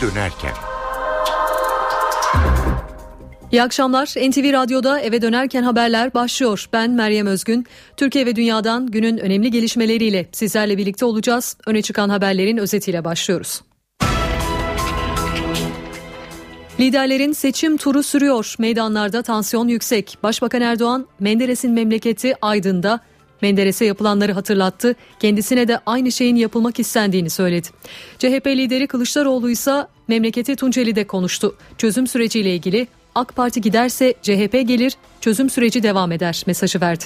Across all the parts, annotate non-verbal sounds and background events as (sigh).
dönerken. İyi akşamlar. NTV Radyo'da eve dönerken haberler başlıyor. Ben Meryem Özgün. Türkiye ve dünyadan günün önemli gelişmeleriyle sizlerle birlikte olacağız. Öne çıkan haberlerin özetiyle başlıyoruz. Liderlerin seçim turu sürüyor. Meydanlarda tansiyon yüksek. Başbakan Erdoğan, Menderes'in memleketi Aydın'da Menderes'e yapılanları hatırlattı. Kendisine de aynı şeyin yapılmak istendiğini söyledi. CHP lideri Kılıçdaroğlu ise memleketi Tunceli'de konuştu. Çözüm süreciyle ilgili AK Parti giderse CHP gelir, çözüm süreci devam eder mesajı verdi.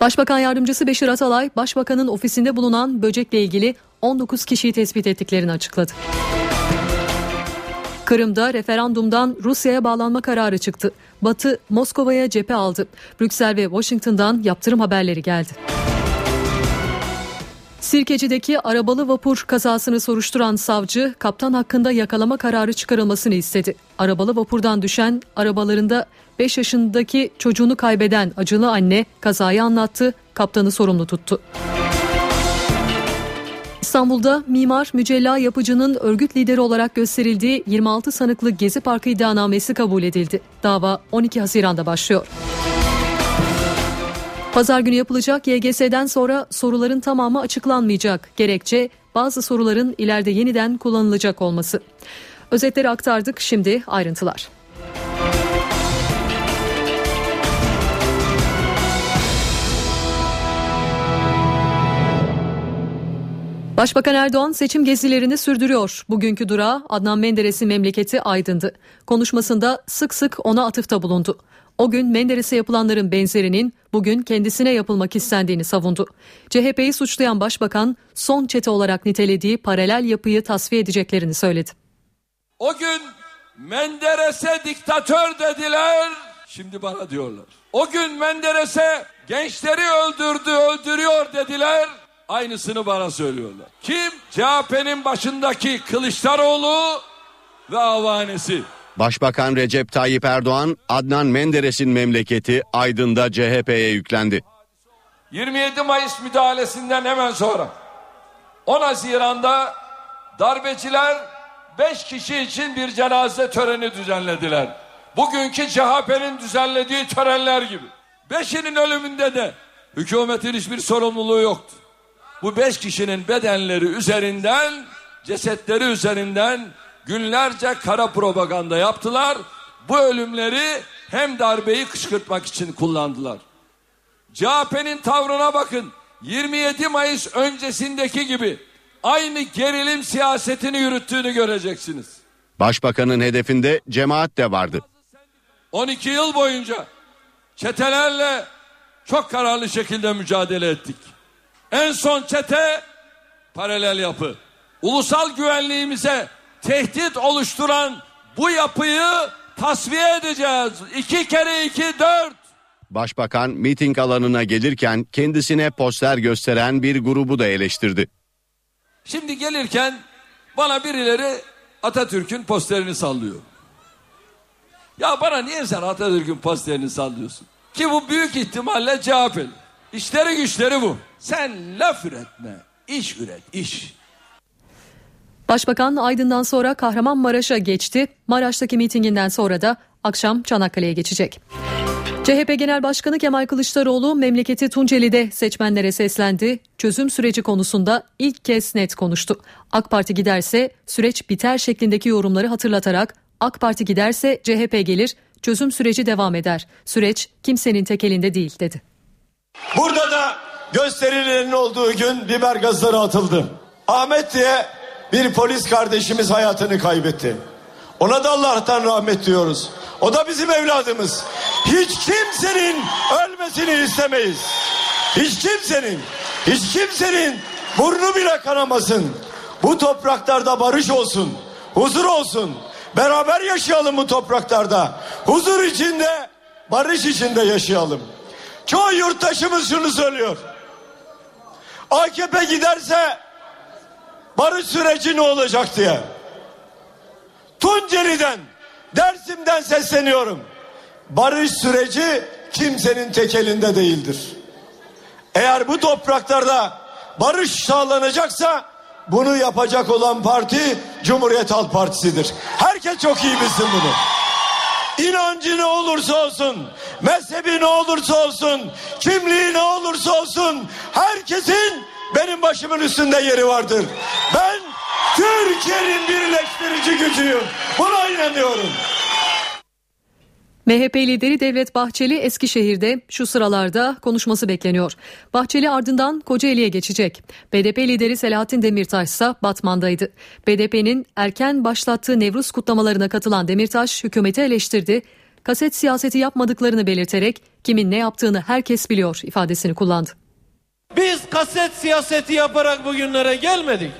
Başbakan Yardımcısı Beşir Atalay, Başbakanın ofisinde bulunan böcekle ilgili 19 kişiyi tespit ettiklerini açıkladı. Kırım'da referandumdan Rusya'ya bağlanma kararı çıktı. Batı Moskova'ya cephe aldı. Brüksel ve Washington'dan yaptırım haberleri geldi. Sirkeci'deki arabalı vapur kazasını soruşturan savcı kaptan hakkında yakalama kararı çıkarılmasını istedi. Arabalı vapurdan düşen arabalarında 5 yaşındaki çocuğunu kaybeden acılı anne kazayı anlattı, kaptanı sorumlu tuttu. İstanbul'da mimar Mücella Yapıcı'nın örgüt lideri olarak gösterildiği 26 sanıklı Gezi Parkı iddianamesi kabul edildi. Dava 12 Haziran'da başlıyor. Pazar günü yapılacak YGS'den sonra soruların tamamı açıklanmayacak. Gerekçe bazı soruların ileride yeniden kullanılacak olması. Özetleri aktardık şimdi ayrıntılar. Başbakan Erdoğan seçim gezilerini sürdürüyor. Bugünkü durağı Adnan Menderes'in memleketi Aydın'dı. Konuşmasında sık sık ona atıfta bulundu. O gün Menderes'e yapılanların benzerinin bugün kendisine yapılmak istendiğini savundu. CHP'yi suçlayan başbakan son çete olarak nitelediği paralel yapıyı tasfiye edeceklerini söyledi. O gün Menderes'e diktatör dediler, şimdi bana diyorlar. O gün Menderes'e gençleri öldürdü, öldürüyor dediler, aynısını bana söylüyorlar. Kim? CHP'nin başındaki Kılıçdaroğlu ve avanesi. Başbakan Recep Tayyip Erdoğan, Adnan Menderes'in memleketi Aydın'da CHP'ye yüklendi. 27 Mayıs müdahalesinden hemen sonra 10 Haziran'da darbeciler 5 kişi için bir cenaze töreni düzenlediler. Bugünkü CHP'nin düzenlediği törenler gibi. Beşinin ölümünde de hükümetin hiçbir sorumluluğu yoktu. Bu beş kişinin bedenleri üzerinden, cesetleri üzerinden günlerce kara propaganda yaptılar. Bu ölümleri hem darbeyi kışkırtmak için kullandılar. CHP'nin tavrına bakın. 27 Mayıs öncesindeki gibi aynı gerilim siyasetini yürüttüğünü göreceksiniz. Başbakanın hedefinde cemaat de vardı. 12 yıl boyunca çetelerle çok kararlı şekilde mücadele ettik. En son çete paralel yapı. Ulusal güvenliğimize tehdit oluşturan bu yapıyı tasfiye edeceğiz. İki kere iki dört. Başbakan miting alanına gelirken kendisine poster gösteren bir grubu da eleştirdi. Şimdi gelirken bana birileri Atatürk'ün posterini sallıyor. Ya bana niye sen Atatürk'ün posterini sallıyorsun? Ki bu büyük ihtimalle CHP'li. İşleri güçleri bu. Sen laf üretme, iş üret, iş. Başbakan Aydın'dan sonra Kahramanmaraş'a geçti. Maraş'taki mitinginden sonra da akşam Çanakkale'ye geçecek. CHP Genel Başkanı Kemal Kılıçdaroğlu memleketi Tunceli'de seçmenlere seslendi. Çözüm süreci konusunda ilk kez net konuştu. AK Parti giderse süreç biter şeklindeki yorumları hatırlatarak AK Parti giderse CHP gelir, çözüm süreci devam eder. Süreç kimsenin tek elinde değil dedi. Burada da gösterilerin olduğu gün biber gazları atıldı. Ahmet diye bir polis kardeşimiz hayatını kaybetti. Ona da Allah'tan rahmet diyoruz. O da bizim evladımız. Hiç kimsenin ölmesini istemeyiz. Hiç kimsenin, hiç kimsenin burnu bile kanamasın. Bu topraklarda barış olsun, huzur olsun. Beraber yaşayalım bu topraklarda. Huzur içinde, barış içinde yaşayalım. Çoğu yurttaşımız şunu söylüyor. AKP giderse barış süreci ne olacak diye. Tunceli'den, Dersim'den sesleniyorum. Barış süreci kimsenin tek elinde değildir. Eğer bu topraklarda barış sağlanacaksa bunu yapacak olan parti Cumhuriyet Halk Partisi'dir. Herkes çok iyi bilsin bunu. İnancı ne olursa olsun, mezhebi ne olursa olsun, kimliği ne olursa olsun, herkesin benim başımın üstünde yeri vardır. Ben Türkiye'nin birleştirici gücüyüm. Buna inanıyorum. MHP lideri Devlet Bahçeli Eskişehir'de şu sıralarda konuşması bekleniyor. Bahçeli ardından Kocaeli'ye geçecek. BDP lideri Selahattin Demirtaş ise Batman'daydı. BDP'nin erken başlattığı Nevruz kutlamalarına katılan Demirtaş hükümeti eleştirdi. Kaset siyaseti yapmadıklarını belirterek kimin ne yaptığını herkes biliyor ifadesini kullandı. Biz kaset siyaseti yaparak bugünlere gelmedik.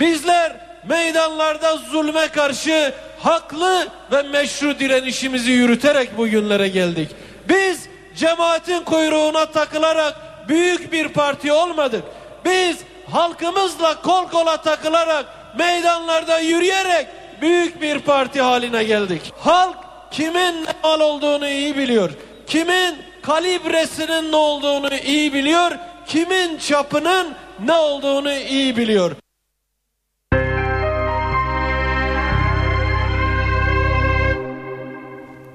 Bizler meydanlarda zulme karşı haklı ve meşru direnişimizi yürüterek bugünlere geldik. Biz cemaatin kuyruğuna takılarak büyük bir parti olmadık. Biz halkımızla kol kola takılarak meydanlarda yürüyerek büyük bir parti haline geldik. Halk kimin ne mal olduğunu iyi biliyor. Kimin kalibresinin ne olduğunu iyi biliyor. Kimin çapının ne olduğunu iyi biliyor.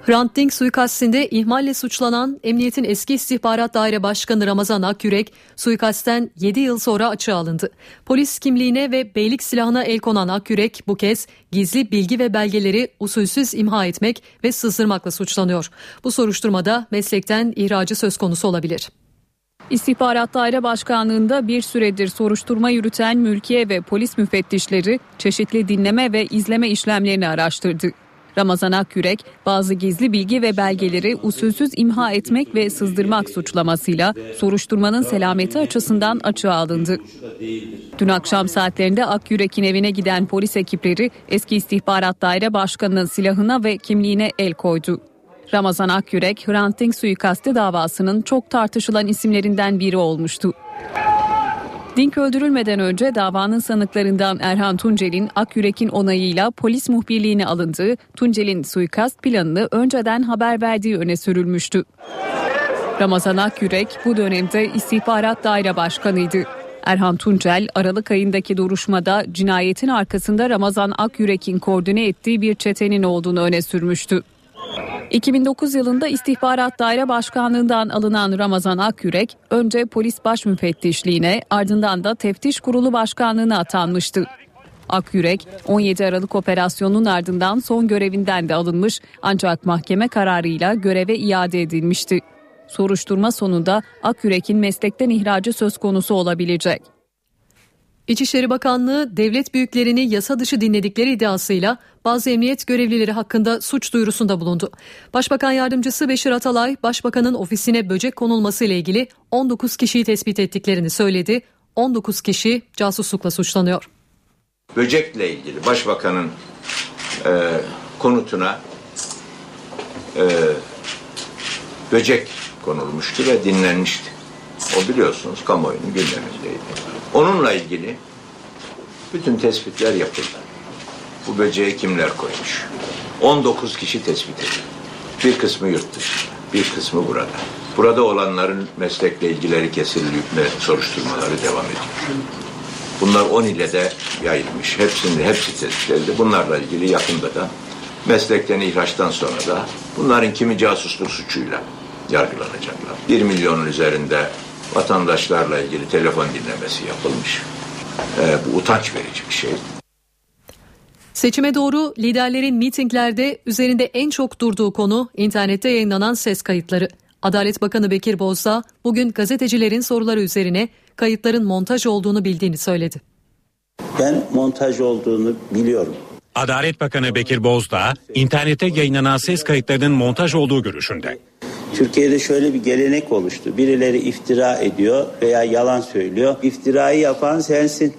Hrant Dink suikastinde ihmalle suçlanan Emniyetin Eski İstihbarat Daire Başkanı Ramazan Akyürek suikastten 7 yıl sonra açığa alındı. Polis kimliğine ve beylik silahına el konan Akyürek bu kez gizli bilgi ve belgeleri usulsüz imha etmek ve sızdırmakla suçlanıyor. Bu soruşturmada meslekten ihracı söz konusu olabilir. İstihbarat Daire Başkanlığı'nda bir süredir soruşturma yürüten mülkiye ve polis müfettişleri çeşitli dinleme ve izleme işlemlerini araştırdı. Ramazan Akyürek bazı gizli bilgi ve belgeleri usulsüz imha etmek ve sızdırmak suçlamasıyla soruşturmanın selameti açısından açığa alındı. Dün akşam saatlerinde Akyürek'in evine giden polis ekipleri eski istihbarat daire başkanının silahına ve kimliğine el koydu. Ramazan Akyürek, Hrant Dink suikasti davasının çok tartışılan isimlerinden biri olmuştu. Dink öldürülmeden önce davanın sanıklarından Erhan Tuncel'in Akyürek'in onayıyla polis muhbirliğine alındığı, Tuncel'in suikast planını önceden haber verdiği öne sürülmüştü. Ramazan Akyürek bu dönemde istihbarat daire başkanıydı. Erhan Tuncel Aralık ayındaki duruşmada cinayetin arkasında Ramazan Akyürek'in koordine ettiği bir çetenin olduğunu öne sürmüştü. 2009 yılında İstihbarat Daire Başkanlığından alınan Ramazan Akyürek önce polis baş müfettişliğine ardından da teftiş kurulu başkanlığına atanmıştı. Akyürek 17 Aralık operasyonunun ardından son görevinden de alınmış ancak mahkeme kararıyla göreve iade edilmişti. Soruşturma sonunda Akyürek'in meslekten ihracı söz konusu olabilecek. İçişleri Bakanlığı devlet büyüklerini yasa dışı dinledikleri iddiasıyla bazı emniyet görevlileri hakkında suç duyurusunda bulundu. Başbakan yardımcısı Beşir Atalay, başbakanın ofisine böcek konulması ile ilgili 19 kişiyi tespit ettiklerini söyledi. 19 kişi casuslukla suçlanıyor. Böcekle ilgili başbakanın e, konutuna e, böcek konulmuştu ve dinlenmişti. O biliyorsunuz kamuoyunun gündemindeydi. Onunla ilgili bütün tespitler yapıldı. Bu böceği kimler koymuş? 19 kişi tespit edildi. Bir kısmı yurt dışında, bir kısmı burada. Burada olanların meslekle ilgileri kesilip soruşturmaları devam ediyor. Bunlar 10 ile de yayılmış. Hepsinde hepsi tespit edildi. Bunlarla ilgili yakında da meslekten ihraçtan sonra da bunların kimi casusluk suçuyla yargılanacaklar. 1 milyonun üzerinde vatandaşlarla ilgili telefon dinlemesi yapılmış. E, bu utanç verici bir şey. Seçime doğru liderlerin mitinglerde üzerinde en çok durduğu konu internette yayınlanan ses kayıtları. Adalet Bakanı Bekir Bozdağ bugün gazetecilerin soruları üzerine kayıtların montaj olduğunu bildiğini söyledi. Ben montaj olduğunu biliyorum. Adalet Bakanı Bekir Bozdağ, internette yayınlanan ses kayıtlarının montaj olduğu görüşünde. Türkiye'de şöyle bir gelenek oluştu. Birileri iftira ediyor veya yalan söylüyor. İftirayı yapan sensin.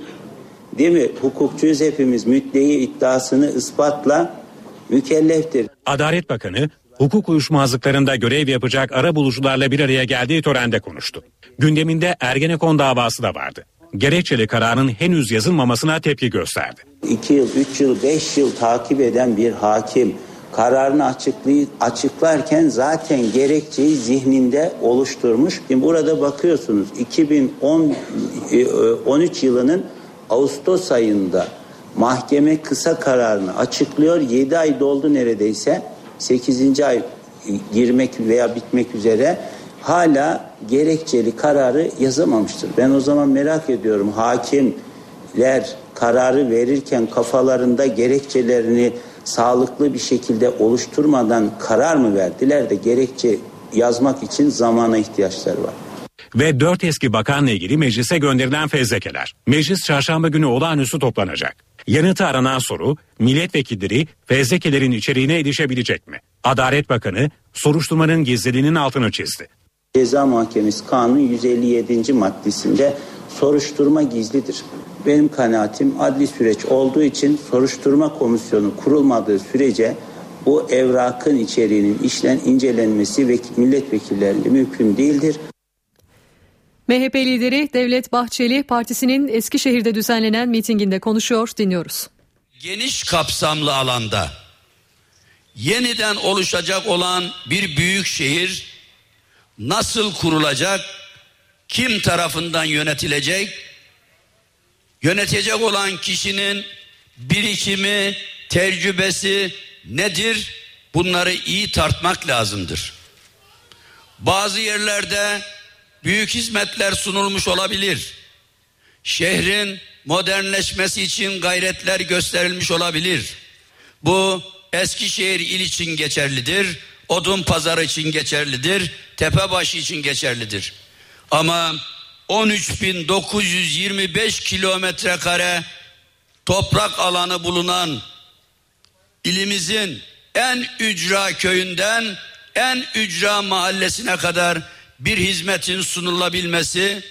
Değil mi? Hukukçuyuz hepimiz. Müddeyi iddiasını ispatla mükelleftir. Adalet Bakanı hukuk uyuşmazlıklarında görev yapacak ara bulucularla bir araya geldiği törende konuştu. Gündeminde Ergenekon davası da vardı. Gerekçeli kararın henüz yazılmamasına tepki gösterdi. 2 yıl, 3 yıl, 5 yıl takip eden bir hakim kararını açıklay açıklarken zaten gerekçeyi zihninde oluşturmuş. Şimdi burada bakıyorsunuz 2013 e, yılının Ağustos ayında mahkeme kısa kararını açıklıyor. 7 ay doldu neredeyse. 8. ay girmek veya bitmek üzere hala gerekçeli kararı yazamamıştır. Ben o zaman merak ediyorum hakimler kararı verirken kafalarında gerekçelerini sağlıklı bir şekilde oluşturmadan karar mı verdiler de gerekçe yazmak için zamana ihtiyaçları var. Ve dört eski bakanla ilgili meclise gönderilen fezlekeler. Meclis çarşamba günü olağanüstü toplanacak. Yanıtı aranan soru milletvekilleri fezlekelerin içeriğine erişebilecek mi? Adalet Bakanı soruşturmanın gizliliğinin altını çizdi. Ceza Mahkemesi Kanunu 157. maddesinde soruşturma gizlidir. Benim kanaatim adli süreç olduğu için soruşturma komisyonu kurulmadığı sürece bu evrakın içeriğinin işlen incelenmesi ve milletvekillerince mümkün değildir. MHP lideri Devlet Bahçeli partisinin Eskişehir'de düzenlenen mitinginde konuşuyor dinliyoruz. Geniş kapsamlı alanda yeniden oluşacak olan bir büyük şehir nasıl kurulacak? Kim tarafından yönetilecek? Yönetecek olan kişinin birikimi, tecrübesi nedir? Bunları iyi tartmak lazımdır. Bazı yerlerde büyük hizmetler sunulmuş olabilir. Şehrin modernleşmesi için gayretler gösterilmiş olabilir. Bu Eskişehir il için geçerlidir. Odun pazarı için geçerlidir. Tepebaşı için geçerlidir. Ama 13.925 kilometre kare toprak alanı bulunan ilimizin en ücra köyünden en ücra mahallesine kadar bir hizmetin sunulabilmesi,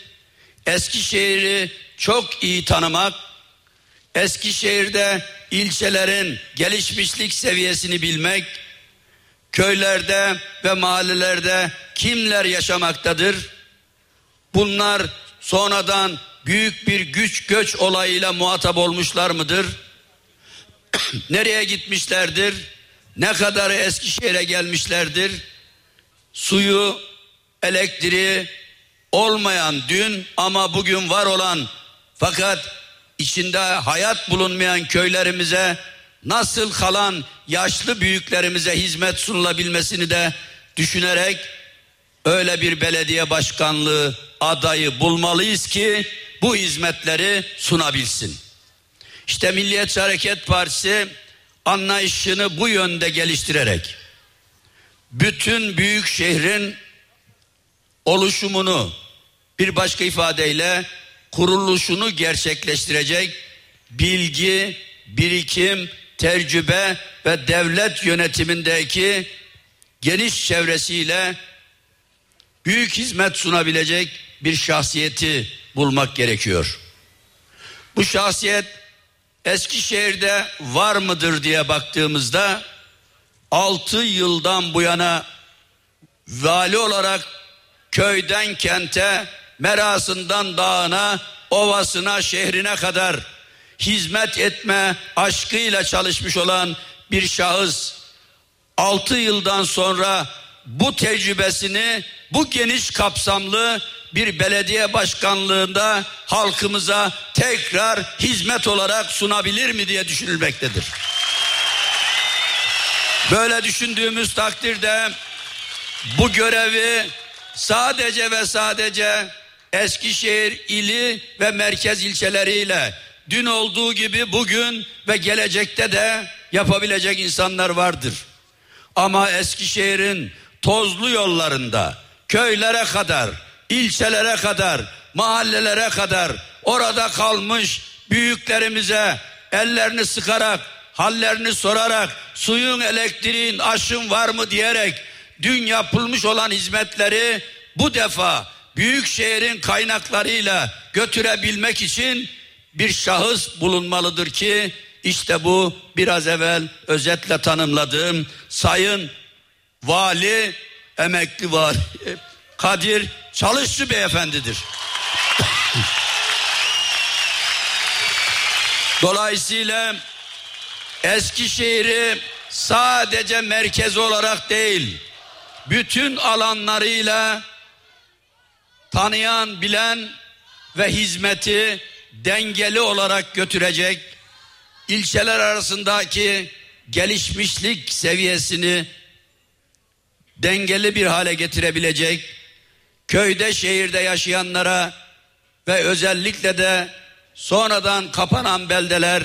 Eskişehir'i çok iyi tanımak, Eskişehir'de ilçelerin gelişmişlik seviyesini bilmek, köylerde ve mahallelerde kimler yaşamaktadır? Bunlar sonradan büyük bir güç göç olayıyla muhatap olmuşlar mıdır? (clears throat) Nereye gitmişlerdir? Ne kadarı Eskişehir'e gelmişlerdir? Suyu, elektriği olmayan dün ama bugün var olan fakat içinde hayat bulunmayan köylerimize nasıl kalan yaşlı büyüklerimize hizmet sunulabilmesini de düşünerek öyle bir belediye başkanlığı adayı bulmalıyız ki bu hizmetleri sunabilsin. İşte Milliyetçi Hareket Partisi anlayışını bu yönde geliştirerek bütün büyük şehrin oluşumunu bir başka ifadeyle kuruluşunu gerçekleştirecek bilgi, birikim, tecrübe ve devlet yönetimindeki geniş çevresiyle büyük hizmet sunabilecek bir şahsiyeti bulmak gerekiyor. Bu şahsiyet Eskişehir'de var mıdır diye baktığımızda 6 yıldan bu yana vali olarak köyden kente, merasından dağına, ovasına, şehrine kadar hizmet etme aşkıyla çalışmış olan bir şahıs 6 yıldan sonra bu tecrübesini bu geniş kapsamlı bir belediye başkanlığında halkımıza tekrar hizmet olarak sunabilir mi diye düşünülmektedir. Böyle düşündüğümüz takdirde bu görevi sadece ve sadece Eskişehir ili ve merkez ilçeleriyle dün olduğu gibi bugün ve gelecekte de yapabilecek insanlar vardır. Ama Eskişehir'in tozlu yollarında köylere kadar, ilçelere kadar, mahallelere kadar orada kalmış büyüklerimize ellerini sıkarak, hallerini sorarak, suyun, elektriğin, aşın var mı diyerek dün yapılmış olan hizmetleri bu defa büyük şehrin kaynaklarıyla götürebilmek için bir şahıs bulunmalıdır ki işte bu biraz evvel özetle tanımladığım sayın vali emekli vali Kadir Çalışçı beyefendidir. Dolayısıyla Eskişehir'i sadece merkez olarak değil bütün alanlarıyla tanıyan, bilen ve hizmeti dengeli olarak götürecek, ilçeler arasındaki gelişmişlik seviyesini dengeli bir hale getirebilecek, köyde şehirde yaşayanlara ve özellikle de sonradan kapanan beldeler,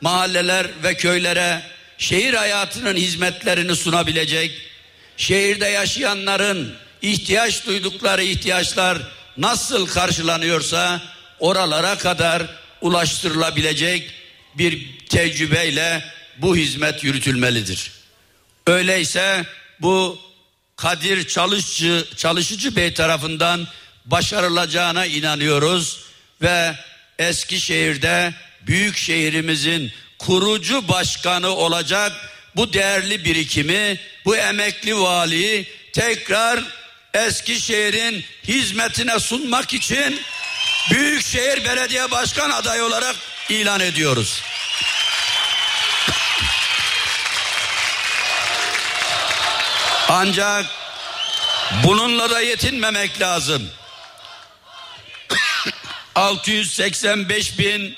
mahalleler ve köylere şehir hayatının hizmetlerini sunabilecek, şehirde yaşayanların ihtiyaç duydukları ihtiyaçlar nasıl karşılanıyorsa oralara kadar ulaştırılabilecek bir tecrübeyle bu hizmet yürütülmelidir. Öyleyse bu Kadir Çalışıcı, Çalışıcı Bey tarafından başarılacağına inanıyoruz ve Eskişehir'de büyük şehrimizin kurucu başkanı olacak bu değerli birikimi, bu emekli valiyi tekrar Eskişehir'in hizmetine sunmak için Büyükşehir Belediye Başkan adayı olarak ilan ediyoruz. Ancak bununla da yetinmemek lazım. (coughs) 685 bin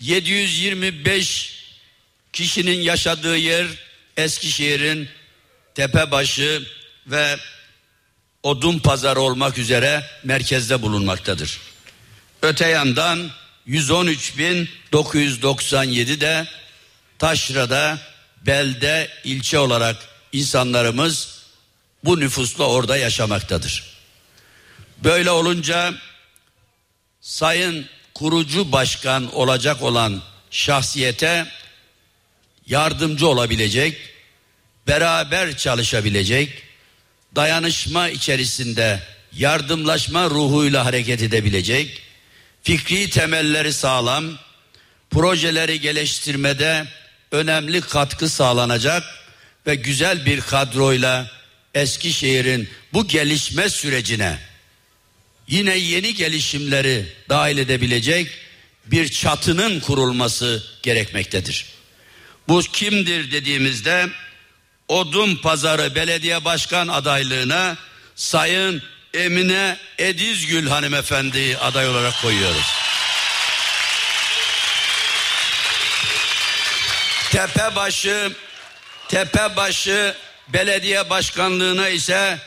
725 kişinin yaşadığı yer Eskişehir'in Tepebaşı ve Odun Pazarı olmak üzere merkezde bulunmaktadır. Öte yandan 113.997 de Taşra'da belde ilçe olarak insanlarımız bu nüfusla orada yaşamaktadır. Böyle olunca sayın kurucu başkan olacak olan şahsiyete yardımcı olabilecek, beraber çalışabilecek, dayanışma içerisinde yardımlaşma ruhuyla hareket edebilecek, fikri temelleri sağlam, projeleri geliştirmede önemli katkı sağlanacak ve güzel bir kadroyla Eskişehir'in bu gelişme sürecine yine yeni gelişimleri dahil edebilecek bir çatının kurulması gerekmektedir. Bu kimdir dediğimizde Odun Pazarı Belediye Başkan adaylığına Sayın Emine Edizgül hanımefendi aday olarak koyuyoruz. Tepebaşı Tepebaşı Belediye Başkanlığına ise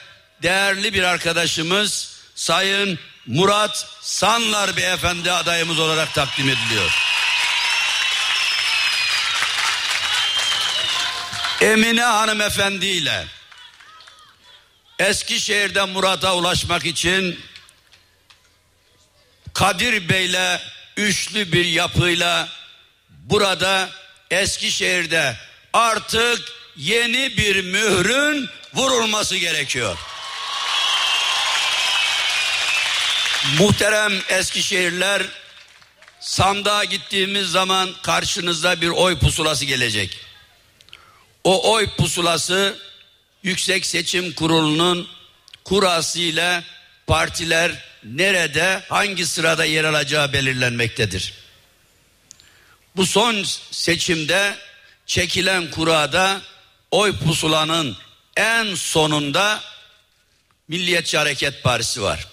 değerli bir arkadaşımız Sayın Murat Sanlar Beyefendi adayımız olarak takdim ediliyor. Emine hanımefendi ile Eskişehir'de Murat'a ulaşmak için Kadir Bey'le üçlü bir yapıyla burada Eskişehir'de artık yeni bir mührün vurulması gerekiyor. Muhterem Eskişehirler sandığa gittiğimiz zaman karşınızda bir oy pusulası gelecek. O oy pusulası Yüksek Seçim Kurulu'nun kurası ile partiler nerede hangi sırada yer alacağı belirlenmektedir. Bu son seçimde çekilen kurada oy pusulanın en sonunda Milliyetçi Hareket Partisi var.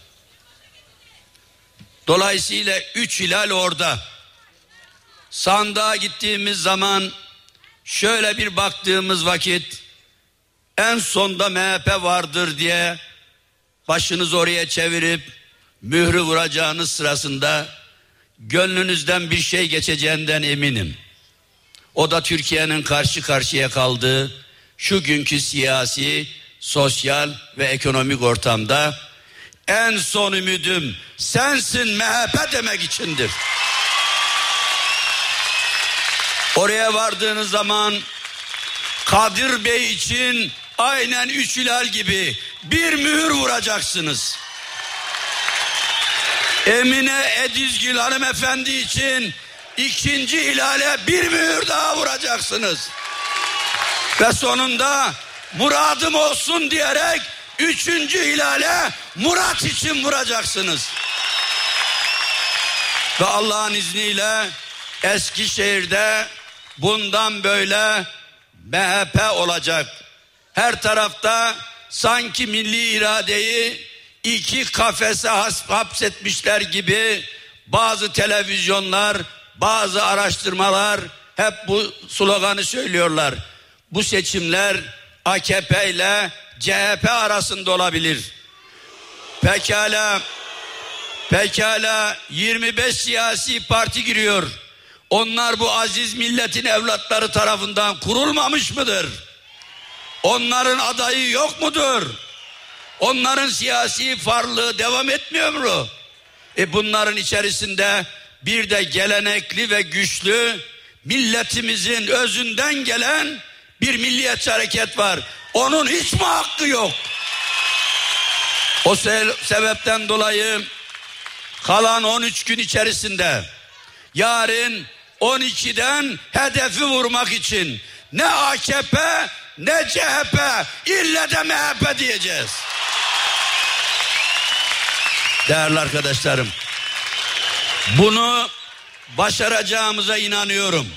Dolayısıyla üç hilal orada. Sandığa gittiğimiz zaman şöyle bir baktığımız vakit en sonda MHP vardır diye başınız oraya çevirip mührü vuracağınız sırasında gönlünüzden bir şey geçeceğinden eminim. O da Türkiye'nin karşı karşıya kaldığı şu günkü siyasi, sosyal ve ekonomik ortamda en son ümidim sensin MHP demek içindir. Oraya vardığınız zaman Kadir Bey için aynen üç hilal gibi bir mühür vuracaksınız. Emine Edizgül hanımefendi için ikinci hilale bir mühür daha vuracaksınız. Ve sonunda muradım olsun diyerek üçüncü hilale Murat için vuracaksınız. Ve Allah'ın izniyle Eskişehir'de bundan böyle MHP olacak. Her tarafta sanki milli iradeyi iki kafese hapsetmişler gibi bazı televizyonlar, bazı araştırmalar hep bu sloganı söylüyorlar. Bu seçimler AKP ile CHP arasında olabilir. Pekala Pekala 25 siyasi parti giriyor. Onlar bu aziz milletin evlatları tarafından kurulmamış mıdır? Onların adayı yok mudur? Onların siyasi farlığı devam etmiyor mu? E bunların içerisinde bir de gelenekli ve güçlü milletimizin özünden gelen bir milliyetçi hareket var. Onun hiç mi hakkı yok? O se sebepten dolayı kalan 13 gün içerisinde yarın 12'den hedefi vurmak için ne AKP ne CHP ille de MHP diyeceğiz. Değerli arkadaşlarım bunu başaracağımıza inanıyorum.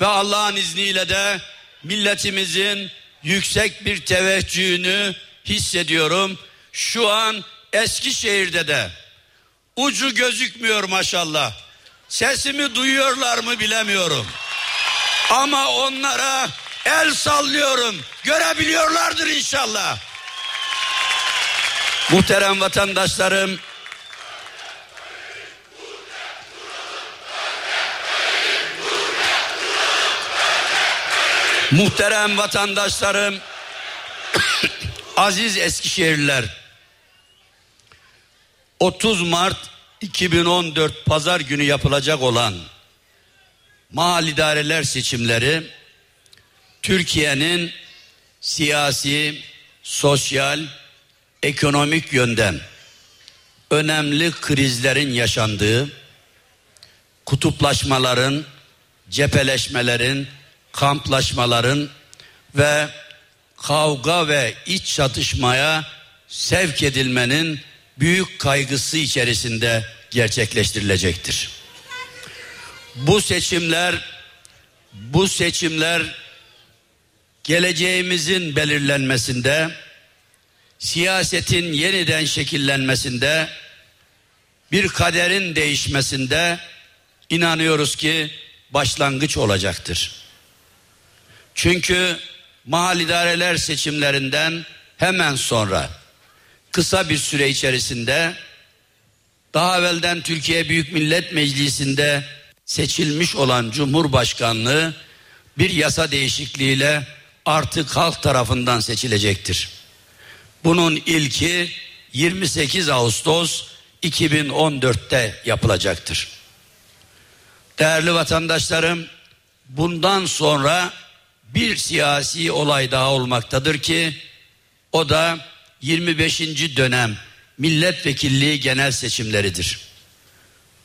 Ve Allah'ın izniyle de milletimizin yüksek bir teveccühünü hissediyorum. Şu an Eskişehir'de de ucu gözükmüyor maşallah. Sesimi duyuyorlar mı bilemiyorum. Ama onlara el sallıyorum. Görebiliyorlardır inşallah. Muhterem vatandaşlarım Muhterem vatandaşlarım (coughs) Aziz Eskişehirliler 30 Mart 2014 Pazar günü yapılacak olan mahal idareler seçimleri Türkiye'nin siyasi, sosyal, ekonomik yönden önemli krizlerin yaşandığı, kutuplaşmaların, cepheleşmelerin, kamplaşmaların ve kavga ve iç çatışmaya sevk edilmenin büyük kaygısı içerisinde gerçekleştirilecektir. Bu seçimler bu seçimler geleceğimizin belirlenmesinde siyasetin yeniden şekillenmesinde bir kaderin değişmesinde inanıyoruz ki başlangıç olacaktır. Çünkü mahal idareler seçimlerinden hemen sonra kısa bir süre içerisinde daha evvelden Türkiye Büyük Millet Meclisi'nde seçilmiş olan Cumhurbaşkanlığı bir yasa değişikliğiyle artık halk tarafından seçilecektir. Bunun ilki 28 Ağustos 2014'te yapılacaktır. Değerli vatandaşlarım, bundan sonra bir siyasi olay daha olmaktadır ki o da 25. dönem milletvekilliği genel seçimleridir.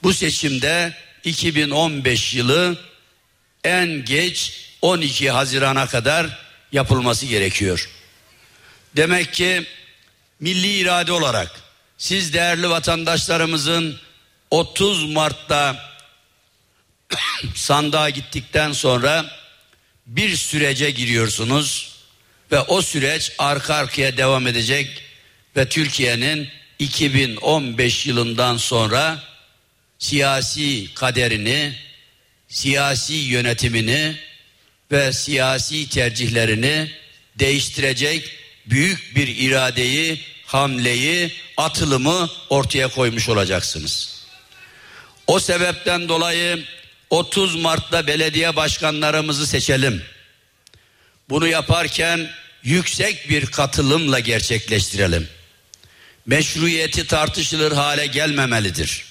Bu seçimde 2015 yılı en geç 12 Haziran'a kadar yapılması gerekiyor. Demek ki milli irade olarak siz değerli vatandaşlarımızın 30 Mart'ta (coughs) sandığa gittikten sonra bir sürece giriyorsunuz ve o süreç arka arkaya devam edecek ve Türkiye'nin 2015 yılından sonra siyasi kaderini, siyasi yönetimini ve siyasi tercihlerini değiştirecek büyük bir iradeyi, hamleyi, atılımı ortaya koymuş olacaksınız. O sebepten dolayı 30 Mart'ta belediye başkanlarımızı seçelim. Bunu yaparken yüksek bir katılımla gerçekleştirelim. Meşruiyeti tartışılır hale gelmemelidir.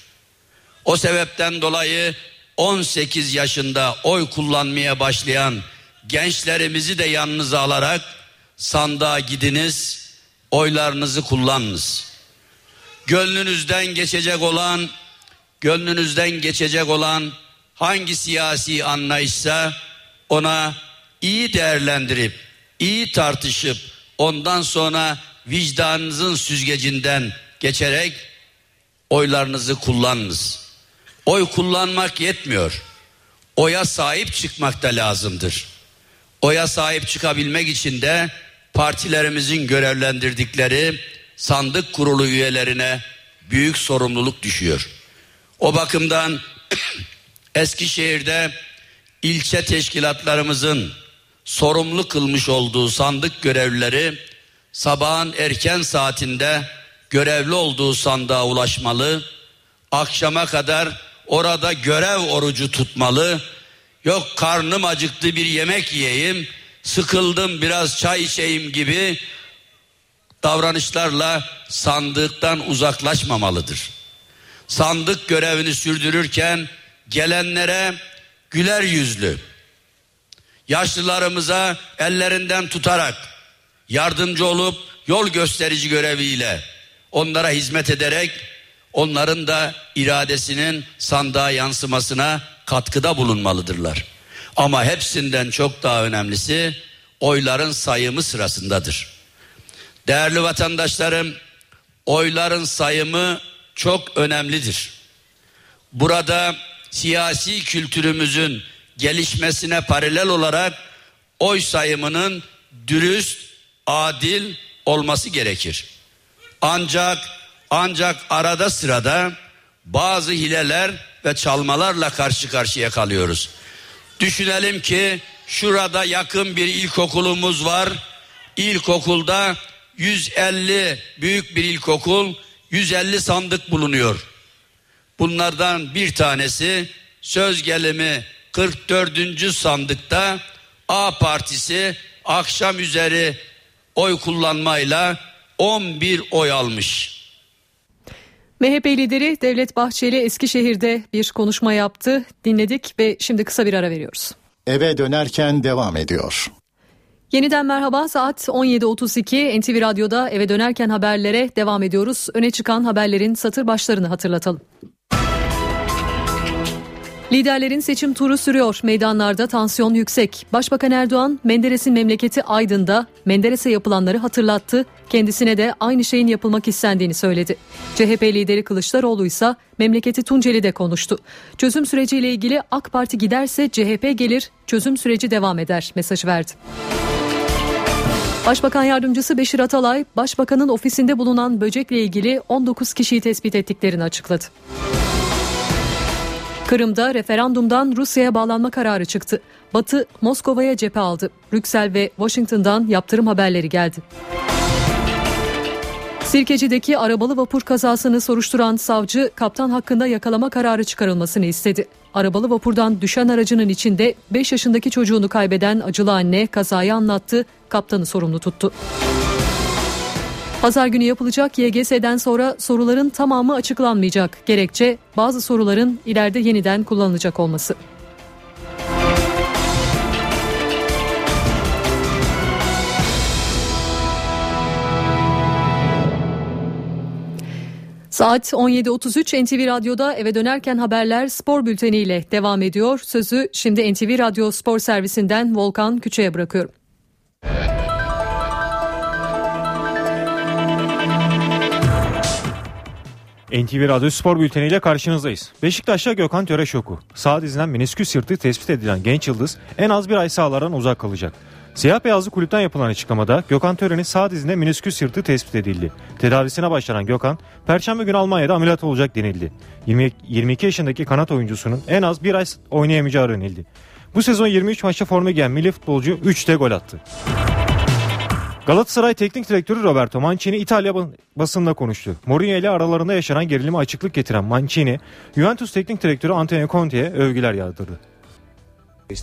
O sebepten dolayı 18 yaşında oy kullanmaya başlayan gençlerimizi de yanınıza alarak sandığa gidiniz, oylarınızı kullanınız. Gönlünüzden geçecek olan, gönlünüzden geçecek olan hangi siyasi anlayışsa ona iyi değerlendirip, iyi tartışıp ondan sonra vicdanınızın süzgecinden geçerek oylarınızı kullanınız. Oy kullanmak yetmiyor. Oya sahip çıkmak da lazımdır. Oya sahip çıkabilmek için de partilerimizin görevlendirdikleri sandık kurulu üyelerine büyük sorumluluk düşüyor. O bakımdan (clears throat) Eskişehir'de ilçe teşkilatlarımızın sorumlu kılmış olduğu sandık görevlileri sabahın erken saatinde görevli olduğu sandığa ulaşmalı. Akşama kadar orada görev orucu tutmalı. Yok karnım acıktı bir yemek yiyeyim, sıkıldım biraz çay içeyim gibi davranışlarla sandıktan uzaklaşmamalıdır. Sandık görevini sürdürürken gelenlere güler yüzlü, yaşlılarımıza ellerinden tutarak yardımcı olup yol gösterici göreviyle onlara hizmet ederek onların da iradesinin sandığa yansımasına katkıda bulunmalıdırlar. Ama hepsinden çok daha önemlisi oyların sayımı sırasındadır. Değerli vatandaşlarım, oyların sayımı çok önemlidir. Burada siyasi kültürümüzün gelişmesine paralel olarak oy sayımının dürüst, adil olması gerekir. Ancak ancak arada sırada bazı hileler ve çalmalarla karşı karşıya kalıyoruz. Düşünelim ki şurada yakın bir ilkokulumuz var. İlkokulda 150 büyük bir ilkokul 150 sandık bulunuyor. Bunlardan bir tanesi söz gelimi 44. sandıkta A partisi akşam üzeri oy kullanmayla 11 oy almış. MHP lideri Devlet Bahçeli Eskişehir'de bir konuşma yaptı. Dinledik ve şimdi kısa bir ara veriyoruz. Eve dönerken devam ediyor. Yeniden merhaba saat 17.32 NTV Radyo'da eve dönerken haberlere devam ediyoruz. Öne çıkan haberlerin satır başlarını hatırlatalım. Liderlerin seçim turu sürüyor. Meydanlarda tansiyon yüksek. Başbakan Erdoğan, Menderes'in memleketi Aydın'da Menderes'e yapılanları hatırlattı. Kendisine de aynı şeyin yapılmak istendiğini söyledi. CHP lideri Kılıçdaroğlu ise memleketi Tunceli'de konuştu. Çözüm süreciyle ilgili AK Parti giderse CHP gelir, çözüm süreci devam eder mesajı verdi. Başbakan Yardımcısı Beşir Atalay, Başbakanın ofisinde bulunan böcekle ilgili 19 kişiyi tespit ettiklerini açıkladı. Kırım'da referandumdan Rusya'ya bağlanma kararı çıktı. Batı Moskova'ya cephe aldı. Brüksel ve Washington'dan yaptırım haberleri geldi. Sirkeci'deki arabalı vapur kazasını soruşturan savcı kaptan hakkında yakalama kararı çıkarılmasını istedi. Arabalı vapurdan düşen aracının içinde 5 yaşındaki çocuğunu kaybeden acılı anne kazayı anlattı, kaptanı sorumlu tuttu. Pazar günü yapılacak YGS'den sonra soruların tamamı açıklanmayacak. Gerekçe bazı soruların ileride yeniden kullanılacak olması. Saat 17.33 NTV Radyo'da eve dönerken haberler spor bülteniyle devam ediyor. Sözü şimdi NTV Radyo Spor Servisinden Volkan Küçü'ye bırakıyorum. NTV Radyo Spor Bülteni ile karşınızdayız. Beşiktaş'ta Gökhan Töre şoku. Sağ dizinden menisküs yırtığı tespit edilen genç yıldız en az bir ay sahalardan uzak kalacak. Siyah beyazlı kulüpten yapılan açıklamada Gökhan Töre'nin sağ dizinde menisküs yırtığı tespit edildi. Tedavisine başlanan Gökhan, Perşembe günü Almanya'da ameliyat olacak denildi. 20, 22 yaşındaki kanat oyuncusunun en az bir ay oynayamayacağı öğrenildi. Bu sezon 23 maçta forma giyen milli futbolcu 3'te gol attı. Galatasaray Teknik Direktörü Roberto Mancini İtalya basında konuştu. Mourinho ile aralarında yaşanan gerilime açıklık getiren Mancini, Juventus Teknik Direktörü Antonio Conte'ye övgüler yağdırdı.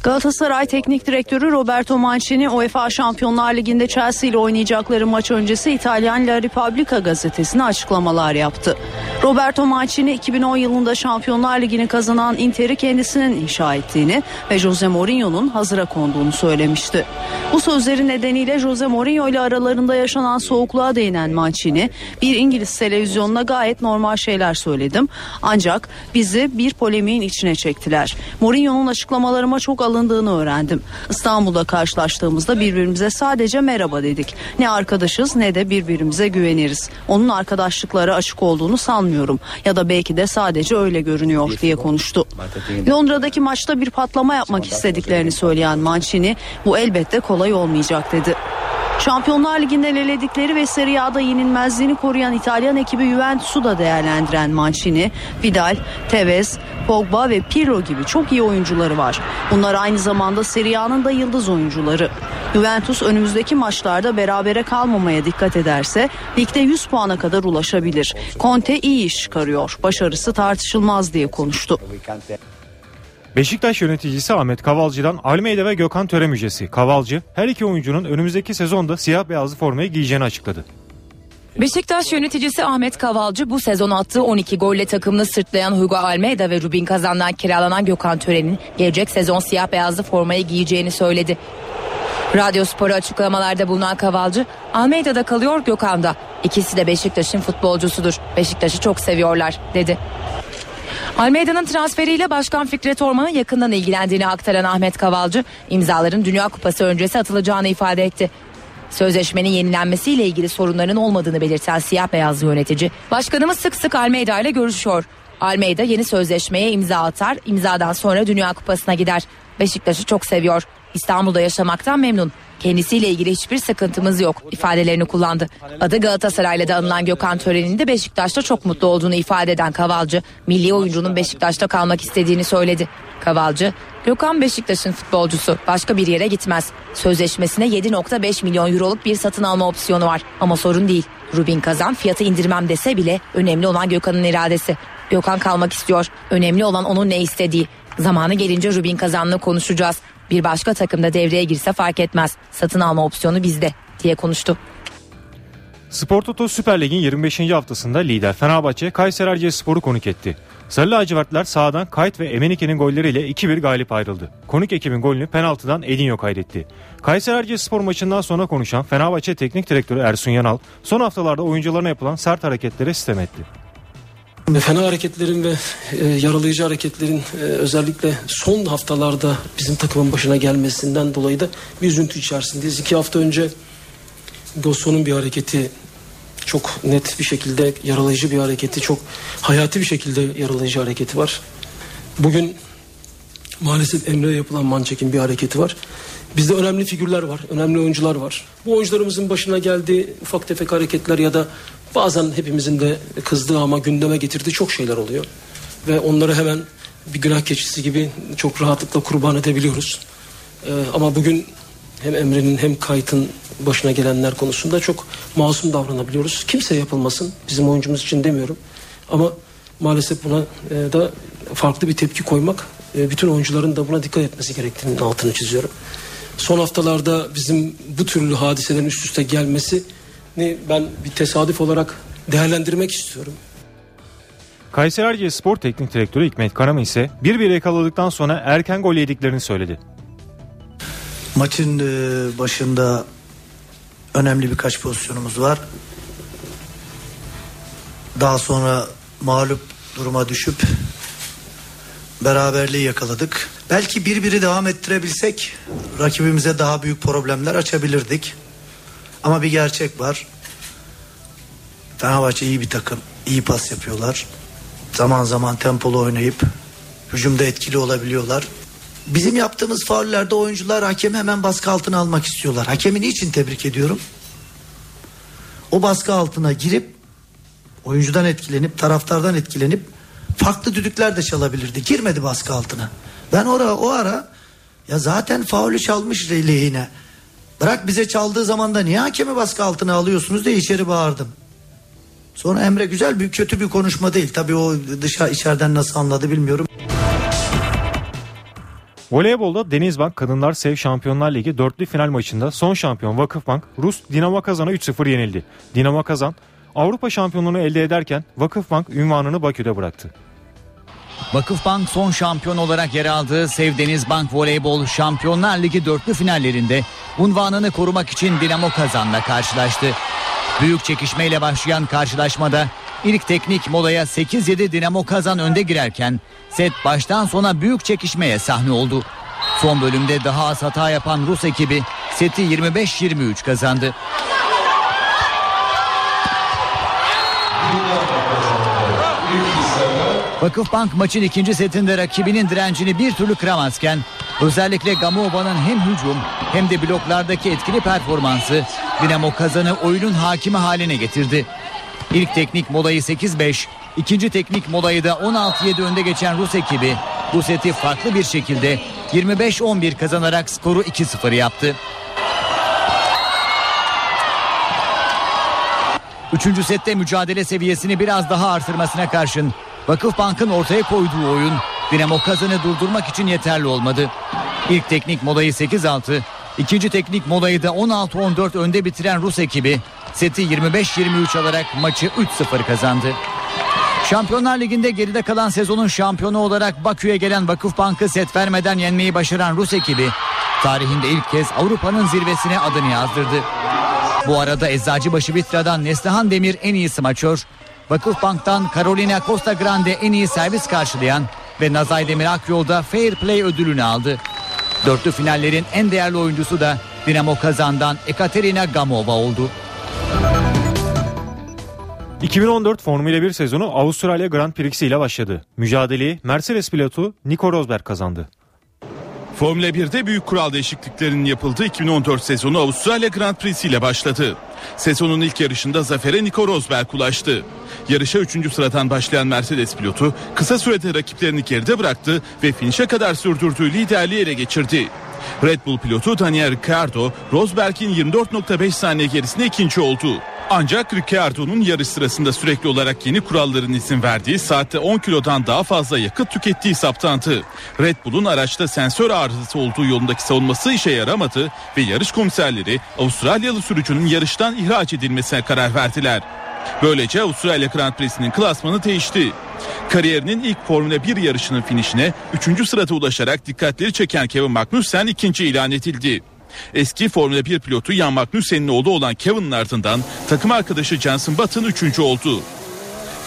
Galatasaray Teknik Direktörü Roberto Mancini UEFA Şampiyonlar Ligi'nde Chelsea ile oynayacakları maç öncesi İtalyan La Repubblica gazetesine açıklamalar yaptı. Roberto Mancini 2010 yılında Şampiyonlar Ligi'ni kazanan Inter'i kendisinin inşa ettiğini ve Jose Mourinho'nun hazıra konduğunu söylemişti. Bu sözleri nedeniyle Jose Mourinho ile aralarında yaşanan soğukluğa değinen Mancini bir İngiliz televizyonuna gayet normal şeyler söyledim. Ancak bizi bir polemiğin içine çektiler. Mourinho'nun açıklamalarıma çok alındığını öğrendim. İstanbul'da karşılaştığımızda birbirimize sadece merhaba dedik. Ne arkadaşız ne de birbirimize güveniriz. Onun arkadaşlıkları açık olduğunu sanmıyorum. Ya da belki de sadece öyle görünüyor diye konuştu. Londra'daki maçta bir patlama yapmak istediklerini söyleyen Mancini bu elbette kolay olmayacak dedi. Şampiyonlar Ligi'nden eledikleri ve Serie A'da yenilmezliğini koruyan İtalyan ekibi Juventus'u da değerlendiren Mancini, Vidal, Tevez, Pogba ve Pirlo gibi çok iyi oyuncuları var. Bunlar aynı zamanda Serie A'nın da yıldız oyuncuları. Juventus önümüzdeki maçlarda berabere kalmamaya dikkat ederse ligde 100 puana kadar ulaşabilir. Conte iyi iş çıkarıyor. Başarısı tartışılmaz diye konuştu. Beşiktaş yöneticisi Ahmet Kavalcı'dan Almeyda ve Gökhan Töre müjdesi. Kavalcı her iki oyuncunun önümüzdeki sezonda siyah beyazlı formayı giyeceğini açıkladı. Beşiktaş yöneticisi Ahmet Kavalcı bu sezon attığı 12 golle takımını sırtlayan Hugo Almeida ve Rubin Kazan'dan kiralanan Gökhan Tören'in gelecek sezon siyah beyazlı formayı giyeceğini söyledi. Radyo Spor'a açıklamalarda bulunan Kavalcı, Almeida'da kalıyor Gökhan'da. İkisi de Beşiktaş'ın futbolcusudur. Beşiktaş'ı çok seviyorlar dedi. Almeida'nın transferiyle Başkan Fikret Orman'ın yakından ilgilendiğini aktaran Ahmet Kavalcı, imzaların Dünya Kupası öncesi atılacağını ifade etti. Sözleşmenin yenilenmesiyle ilgili sorunların olmadığını belirten siyah beyazlı yönetici, başkanımız sık sık Almeida ile görüşüyor. Almeida yeni sözleşmeye imza atar, imzadan sonra Dünya Kupası'na gider. Beşiktaş'ı çok seviyor. İstanbul'da yaşamaktan memnun. Kendisiyle ilgili hiçbir sıkıntımız yok ifadelerini kullandı. Adı Galatasaray'la da anılan Gökhan Tören'in Beşiktaş'ta çok mutlu olduğunu ifade eden Kavalcı, milli oyuncunun Beşiktaş'ta kalmak istediğini söyledi. Kavalcı, Gökhan Beşiktaş'ın futbolcusu başka bir yere gitmez. Sözleşmesine 7.5 milyon euroluk bir satın alma opsiyonu var ama sorun değil. Rubin Kazan fiyatı indirmem dese bile önemli olan Gökhan'ın iradesi. Gökhan kalmak istiyor. Önemli olan onun ne istediği. Zamanı gelince Rubin Kazan'la konuşacağız. Bir başka takımda devreye girse fark etmez. Satın alma opsiyonu bizde diye konuştu. Spor Toto Süper Lig'in 25. haftasında lider Fenerbahçe Kayseri Erciyespor'u konuk etti. Sarı lacivertler sahadan Kayt ve Emenike'nin golleriyle 2-1 galip ayrıldı. Konuk ekibin golünü penaltıdan Edinho kaydetti. Kayseri Erciyespor maçından sonra konuşan Fenerbahçe Teknik Direktörü Ersun Yanal son haftalarda oyuncularına yapılan sert hareketlere sistem etti. Fena hareketlerin ve e, yaralayıcı hareketlerin e, özellikle son haftalarda bizim takımın başına gelmesinden dolayı da bir üzüntü içerisindeyiz. İki hafta önce Gosson'un bir hareketi çok net bir şekilde yaralayıcı bir hareketi, çok hayati bir şekilde yaralayıcı hareketi var. Bugün maalesef Emre'ye yapılan Mançek'in bir hareketi var. Bizde önemli figürler var, önemli oyuncular var. Bu oyuncularımızın başına geldiği ufak tefek hareketler ya da bazen hepimizin de kızdığı ama gündeme getirdiği çok şeyler oluyor. Ve onları hemen bir günah keçisi gibi çok rahatlıkla kurban edebiliyoruz. Ee, ama bugün hem Emre'nin hem Kayt'ın başına gelenler konusunda çok masum davranabiliyoruz. Kimse yapılmasın. Bizim oyuncumuz için demiyorum. Ama maalesef buna e, da farklı bir tepki koymak e, bütün oyuncuların da buna dikkat etmesi gerektiğinin altını çiziyorum. Son haftalarda bizim bu türlü hadiselerin üst üste gelmesi ben bir tesadüf olarak değerlendirmek istiyorum. Kayseri Erciyesspor Teknik Direktörü Hikmet Karaman ise bir bir yakaladıktan sonra erken gol yediklerini söyledi. Maçın başında önemli birkaç pozisyonumuz var. Daha sonra mağlup duruma düşüp beraberliği yakaladık. Belki bir devam ettirebilsek rakibimize daha büyük problemler açabilirdik. Ama bir gerçek var. Fenerbahçe iyi bir takım. iyi pas yapıyorlar. Zaman zaman tempolu oynayıp hücumda etkili olabiliyorlar. Bizim yaptığımız faullerde oyuncular hakemi hemen baskı altına almak istiyorlar. Hakemi niçin tebrik ediyorum? O baskı altına girip oyuncudan etkilenip taraftardan etkilenip farklı düdükler de çalabilirdi. Girmedi baskı altına. Ben ora o ara ya zaten faulü çalmış lehine. Bırak bize çaldığı zaman da niye hakemi baskı altına alıyorsunuz diye içeri bağırdım. Sonra Emre güzel bir kötü bir konuşma değil. Tabii o dışa içeriden nasıl anladı bilmiyorum. Voleybolda Denizbank Kadınlar Sev Şampiyonlar Ligi dörtlü final maçında son şampiyon Vakıfbank Rus Dinamo Kazan'a 3-0 yenildi. Dinamo Kazan Avrupa şampiyonluğunu elde ederken Vakıfbank ünvanını Bakü'de bıraktı. Vakıfbank son şampiyon olarak yer aldığı Sev Denizbank Voleybol Şampiyonlar Ligi dörtlü finallerinde unvanını korumak için Dinamo Kazan'la karşılaştı. Büyük çekişmeyle başlayan karşılaşmada ilk teknik molaya 8-7 Dinamo Kazan önde girerken set baştan sona büyük çekişmeye sahne oldu. Son bölümde daha az hata yapan Rus ekibi seti 25-23 kazandı. Vakıfbank maçın ikinci setinde rakibinin direncini bir türlü kıramazken özellikle Gamova'nın hem hücum hem de bloklardaki etkili performansı Dinamo Kazan'ı oyunun hakimi haline getirdi. İlk teknik molayı 8-5, ikinci teknik molayı da 16-7 önde geçen Rus ekibi bu seti farklı bir şekilde 25-11 kazanarak skoru 2-0 yaptı. Üçüncü sette mücadele seviyesini biraz daha artırmasına karşın Vakıfbank'ın ortaya koyduğu oyun Dinamo Kazan'ı durdurmak için yeterli olmadı. İlk teknik molayı 8-6, ikinci teknik molayı da 16-14 önde bitiren Rus ekibi seti 25-23 alarak maçı 3-0 kazandı. Şampiyonlar Ligi'nde geride kalan sezonun şampiyonu olarak Bakü'ye gelen Vakıfbank'ı set vermeden yenmeyi başaran Rus ekibi tarihinde ilk kez Avrupa'nın zirvesine adını yazdırdı. Bu arada Eczacıbaşı Vitra'dan Neslihan Demir en iyi smaçör, Vakıfbank'tan Carolina Costa Grande en iyi servis karşılayan ve Nazay Demir Akyol'da Fair Play ödülünü aldı. Dörtlü finallerin en değerli oyuncusu da Dinamo Kazan'dan Ekaterina Gamova oldu. 2014 Formula 1 sezonu Avustralya Grand Prix ile başladı. Mücadeleyi Mercedes pilotu Nico Rosberg kazandı. Formula 1'de büyük kural değişikliklerinin yapıldığı 2014 sezonu Avustralya Grand Prix ile başladı. Sezonun ilk yarışında zafere Nico Rosberg ulaştı. Yarışa 3. sıradan başlayan Mercedes pilotu kısa sürede rakiplerini geride bıraktı ve finişe kadar sürdürdüğü liderliği ele geçirdi. Red Bull pilotu Daniel Ricciardo, Rosberg'in 24.5 saniye gerisinde ikinci oldu. Ancak Ricciardo'nun yarış sırasında sürekli olarak yeni kuralların izin verdiği saatte 10 kilodan daha fazla yakıt tükettiği saptandı. Red Bull'un araçta sensör arızası olduğu yolundaki savunması işe yaramadı ve yarış komiserleri Avustralyalı sürücünün yarıştan ihraç edilmesine karar verdiler. Böylece Avustralya Grand Prix'sinin klasmanı değişti. Kariyerinin ilk Formula 1 yarışının finişine 3. sırada ulaşarak dikkatleri çeken Kevin Magnussen ikinci ilan edildi. Eski Formula 1 pilotu Jan Magnussen'in oğlu olan Kevin'in ardından takım arkadaşı Jenson Button 3. oldu.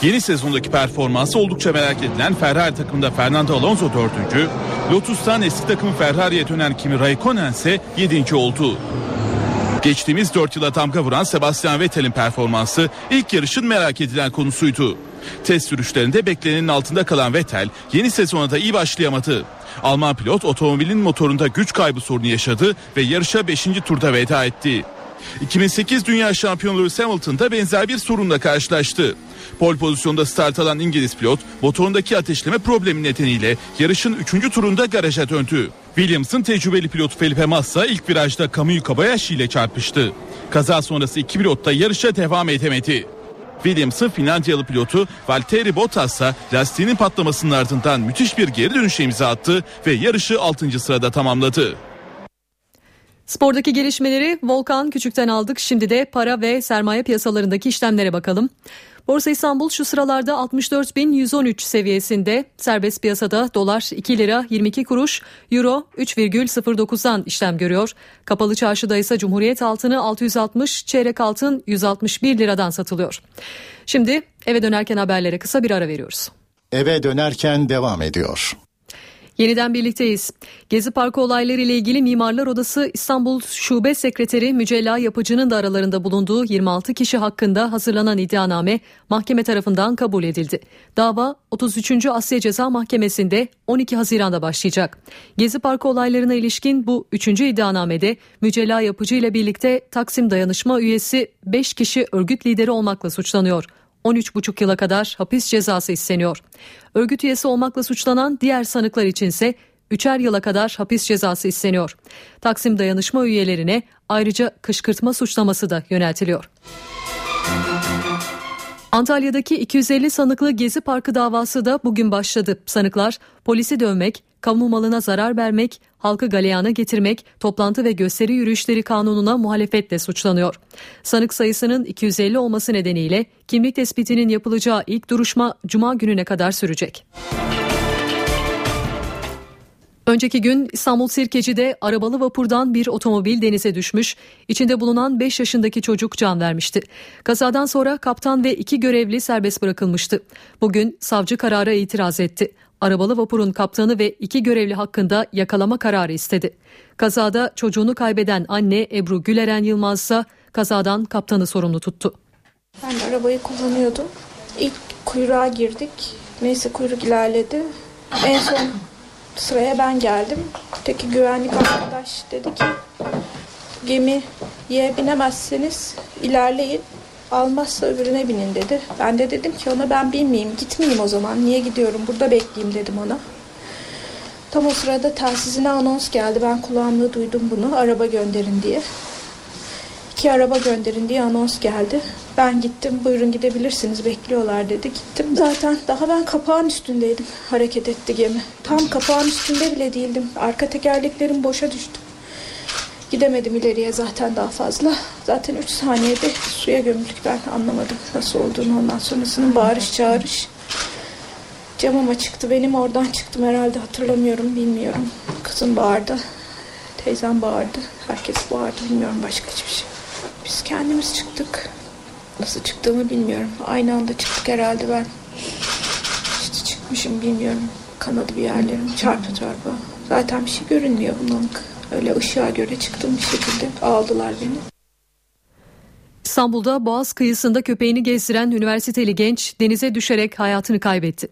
Yeni sezondaki performansı oldukça merak edilen Ferrari takımında Fernando Alonso 4. Lotus'tan eski takım Ferrari'ye dönen Kimi Raikkonen ise 7. oldu. Geçtiğimiz 4 yıla damga vuran Sebastian Vettel'in performansı ilk yarışın merak edilen konusuydu. Test sürüşlerinde beklenenin altında kalan Vettel yeni sezona da iyi başlayamadı. Alman pilot otomobilin motorunda güç kaybı sorunu yaşadı ve yarışa 5. turda veda etti. 2008 Dünya Şampiyonu Lewis Hamilton da benzer bir sorunla karşılaştı. Pol pozisyonda start alan İngiliz pilot motorundaki ateşleme problemi nedeniyle yarışın 3. turunda garaja döndü. Williams'ın tecrübeli pilotu Felipe Massa ilk virajda Kamui Kobayashi ile çarpıştı. Kaza sonrası iki pilot da yarışa devam edemedi. Williams'ın Finlandiyalı pilotu Valtteri Bottas ise lastiğinin patlamasının ardından müthiş bir geri dönüşe imza attı ve yarışı 6. sırada tamamladı. Spordaki gelişmeleri Volkan Küçük'ten aldık. Şimdi de para ve sermaye piyasalarındaki işlemlere bakalım. Borsa İstanbul şu sıralarda 64.113 seviyesinde. Serbest piyasada dolar 2 lira 22 kuruş, euro 3,09'dan işlem görüyor. Kapalı çarşıda ise Cumhuriyet altını 660, çeyrek altın 161 liradan satılıyor. Şimdi eve dönerken haberlere kısa bir ara veriyoruz. Eve dönerken devam ediyor. Yeniden birlikteyiz. Gezi Parkı olayları ile ilgili Mimarlar Odası İstanbul Şube Sekreteri Mücella Yapıcı'nın da aralarında bulunduğu 26 kişi hakkında hazırlanan iddianame mahkeme tarafından kabul edildi. Dava 33. Asya Ceza Mahkemesi'nde 12 Haziran'da başlayacak. Gezi Parkı olaylarına ilişkin bu 3. iddianamede Mücella Yapıcı ile birlikte Taksim Dayanışma üyesi 5 kişi örgüt lideri olmakla suçlanıyor. 13,5 yıla kadar hapis cezası isteniyor. Örgüt üyesi olmakla suçlanan diğer sanıklar içinse 3'er yıla kadar hapis cezası isteniyor. Taksim dayanışma üyelerine ayrıca kışkırtma suçlaması da yöneltiliyor. Antalya'daki 250 sanıklı Gezi Parkı davası da bugün başladı. Sanıklar polisi dövmek, kamu malına zarar vermek, halkı galeyana getirmek, toplantı ve gösteri yürüyüşleri kanununa muhalefetle suçlanıyor. Sanık sayısının 250 olması nedeniyle kimlik tespitinin yapılacağı ilk duruşma cuma gününe kadar sürecek. Önceki gün İstanbul Sirkeci'de arabalı vapurdan bir otomobil denize düşmüş. İçinde bulunan 5 yaşındaki çocuk can vermişti. Kazadan sonra kaptan ve iki görevli serbest bırakılmıştı. Bugün savcı karara itiraz etti. Arabalı vapurun kaptanı ve iki görevli hakkında yakalama kararı istedi. Kazada çocuğunu kaybeden anne Ebru Güleren Yılmaz ise kazadan kaptanı sorumlu tuttu. Ben arabayı kullanıyordum. İlk kuyruğa girdik. Neyse kuyruk ilerledi. En son sıraya ben geldim. Öteki güvenlik arkadaş dedi ki gemi Y'ye binemezseniz ilerleyin. Almazsa öbürüne binin dedi. Ben de dedim ki ona ben binmeyeyim gitmeyeyim o zaman. Niye gidiyorum burada bekleyeyim dedim ona. Tam o sırada telsizine anons geldi. Ben kulağımda duydum bunu. Araba gönderin diye. İki araba gönderin diye anons geldi. Ben gittim. Buyurun gidebilirsiniz. Bekliyorlar dedi. Gittim. Zaten daha ben kapağın üstündeydim. Hareket etti gemi. Tam kapağın üstünde bile değildim. Arka tekerleklerim boşa düştü. Gidemedim ileriye zaten daha fazla. Zaten 3 saniyede suya gömüldük ben anlamadım nasıl olduğunu ondan sonrasının bağırış çağırış. Camıma çıktı benim oradan çıktım herhalde hatırlamıyorum bilmiyorum. Kızım bağırdı. Teyzem bağırdı. Herkes bağırdı bilmiyorum başka hiçbir şey. Biz kendimiz çıktık. Nasıl çıktığımı bilmiyorum. Aynı anda çıktık herhalde ben. İşte çıkmışım bilmiyorum. Kanadı bir yerlerim çarpı çarpı. Zaten bir şey görünmüyor bundan. Öyle ışığa göre çıktım bir şekilde. Aldılar beni. İstanbul'da Boğaz kıyısında köpeğini gezdiren üniversiteli genç denize düşerek hayatını kaybetti.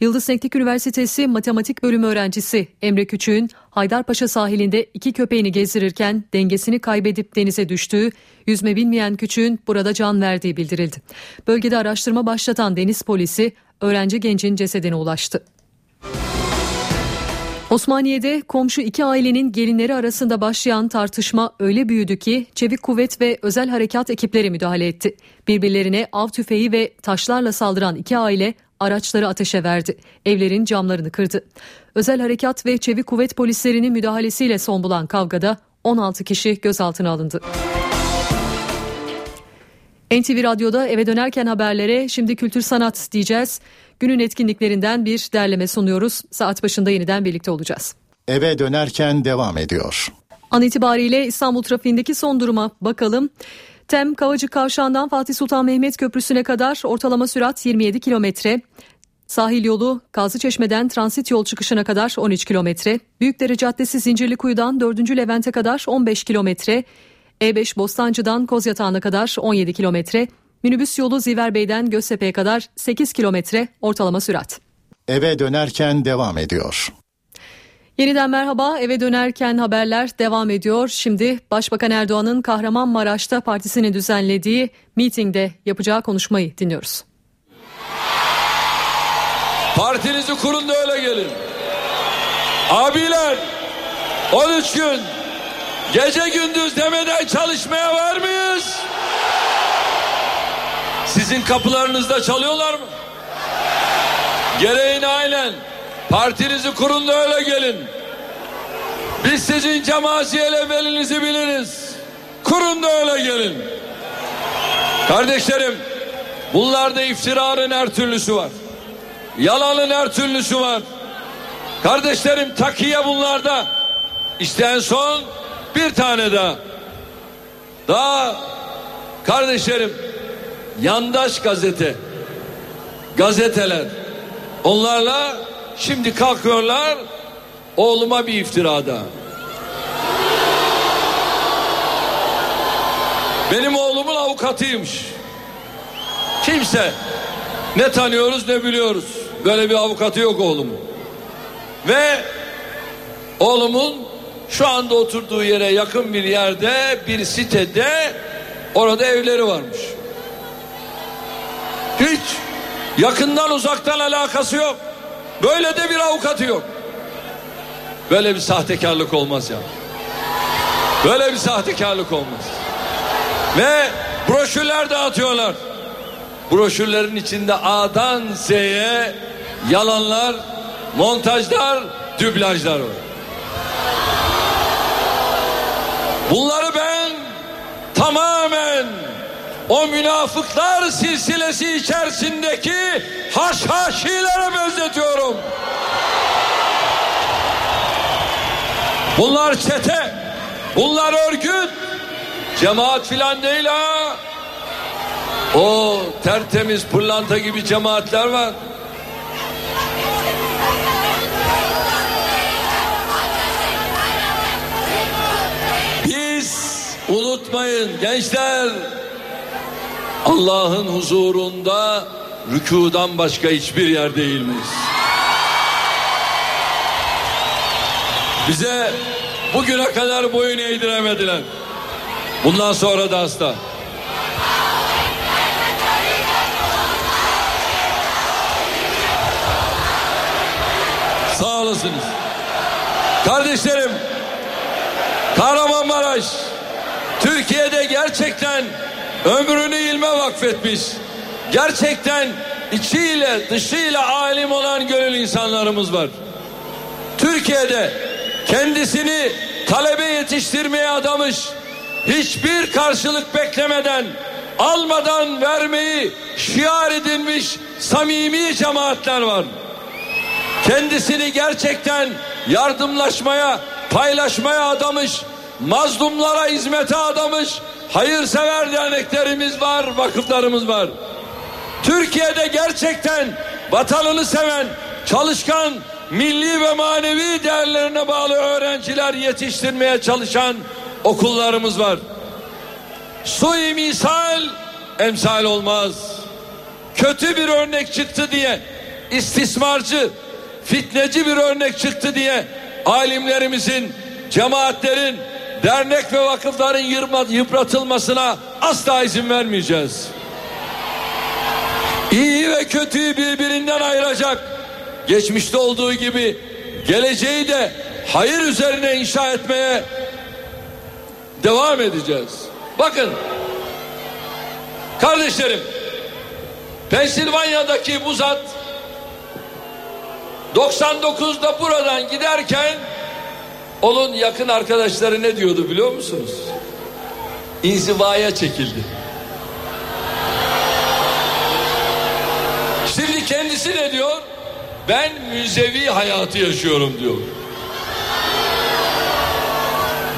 Yıldız Teknik Üniversitesi Matematik Bölümü öğrencisi Emre Küçük'ün Haydarpaşa sahilinde iki köpeğini gezdirirken dengesini kaybedip denize düştüğü, yüzme bilmeyen Küçük'ün burada can verdiği bildirildi. Bölgede araştırma başlatan deniz polisi öğrenci gencin cesedine ulaştı. Osmaniye'de komşu iki ailenin gelinleri arasında başlayan tartışma öyle büyüdü ki çevik kuvvet ve özel harekat ekipleri müdahale etti. Birbirlerine av tüfeği ve taşlarla saldıran iki aile araçları ateşe verdi. Evlerin camlarını kırdı. Özel harekat ve çevik kuvvet polislerinin müdahalesiyle son bulan kavgada 16 kişi gözaltına alındı. NTV Radyo'da eve dönerken haberlere şimdi kültür sanat diyeceğiz. Günün etkinliklerinden bir derleme sunuyoruz. Saat başında yeniden birlikte olacağız. Eve dönerken devam ediyor. An itibariyle İstanbul trafiğindeki son duruma bakalım. Tem Kavacık Kavşağı'ndan Fatih Sultan Mehmet Köprüsü'ne kadar ortalama sürat 27 kilometre. Sahil yolu Kazlıçeşme'den transit yol çıkışına kadar 13 kilometre. Büyükdere Caddesi Zincirlikuyu'dan 4. Levent'e kadar 15 kilometre. E5 Bostancı'dan Kozyatağı'na kadar 17 kilometre. Minibüs yolu Ziverbey'den Göztepe'ye kadar 8 kilometre ortalama sürat. Eve dönerken devam ediyor. Yeniden merhaba eve dönerken haberler devam ediyor. Şimdi Başbakan Erdoğan'ın Kahramanmaraş'ta partisinin düzenlediği mitingde yapacağı konuşmayı dinliyoruz. Partinizi kurun da öyle gelin. Abiler 13 gün gece gündüz demeden çalışmaya var mıyız? Sizin kapılarınızda çalıyorlar mı? Gereğini aynen. Partinizi kurun da öyle gelin. Biz sizin cemaatiyel belinizi biliriz. Kurun da öyle gelin. Kardeşlerim bunlarda iftiranın her türlüsü var. Yalanın her türlüsü var. Kardeşlerim takiye bunlarda. İşte en son bir tane daha. Daha kardeşlerim yandaş gazete gazeteler onlarla şimdi kalkıyorlar oğluma bir iftirada. Benim oğlumun avukatıymış. Kimse ne tanıyoruz ne biliyoruz. Böyle bir avukatı yok oğlumun. Ve oğlumun şu anda oturduğu yere yakın bir yerde bir sitede orada evleri varmış. Hiç yakından uzaktan alakası yok. Böyle de bir avukatı yok. Böyle bir sahtekarlık olmaz ya. Böyle bir sahtekarlık olmaz. Ve broşürler dağıtıyorlar. Broşürlerin içinde A'dan Z'ye yalanlar, montajlar, dublajlar var. Bunları ben tamamen o münafıklar silsilesi içerisindeki haşhaşilere benzetiyorum. Bunlar çete, bunlar örgüt, cemaat filan değil ha. O tertemiz pırlanta gibi cemaatler var. Unutmayın gençler Allah'ın huzurunda rükudan başka hiçbir yer değilmiş. Bize bugüne kadar boyun eğdiremediler. Bundan sonra da asla. Sağ olasınız. Kardeşlerim, Kahramanmaraş Türkiye'de gerçekten ömrünü ilme vakfetmiş. Gerçekten içiyle dışıyla alim olan gönül insanlarımız var. Türkiye'de kendisini talebe yetiştirmeye adamış, hiçbir karşılık beklemeden, almadan vermeyi şiar edinmiş samimi cemaatler var. Kendisini gerçekten yardımlaşmaya, paylaşmaya adamış, mazlumlara hizmete adamış hayırsever derneklerimiz var, vakıflarımız var. Türkiye'de gerçekten vatanını seven, çalışkan, milli ve manevi değerlerine bağlı öğrenciler yetiştirmeye çalışan okullarımız var. Sui misal emsal olmaz. Kötü bir örnek çıktı diye istismarcı, fitneci bir örnek çıktı diye alimlerimizin, cemaatlerin, dernek ve vakıfların yıpratılmasına asla izin vermeyeceğiz. İyi ve kötüyü birbirinden ayıracak, geçmişte olduğu gibi geleceği de hayır üzerine inşa etmeye devam edeceğiz. Bakın kardeşlerim Pensilvanya'daki bu zat 99'da buradan giderken onun yakın arkadaşları ne diyordu biliyor musunuz? İnzivaya çekildi. Şimdi kendisi ne diyor? Ben müzevi hayatı yaşıyorum diyor.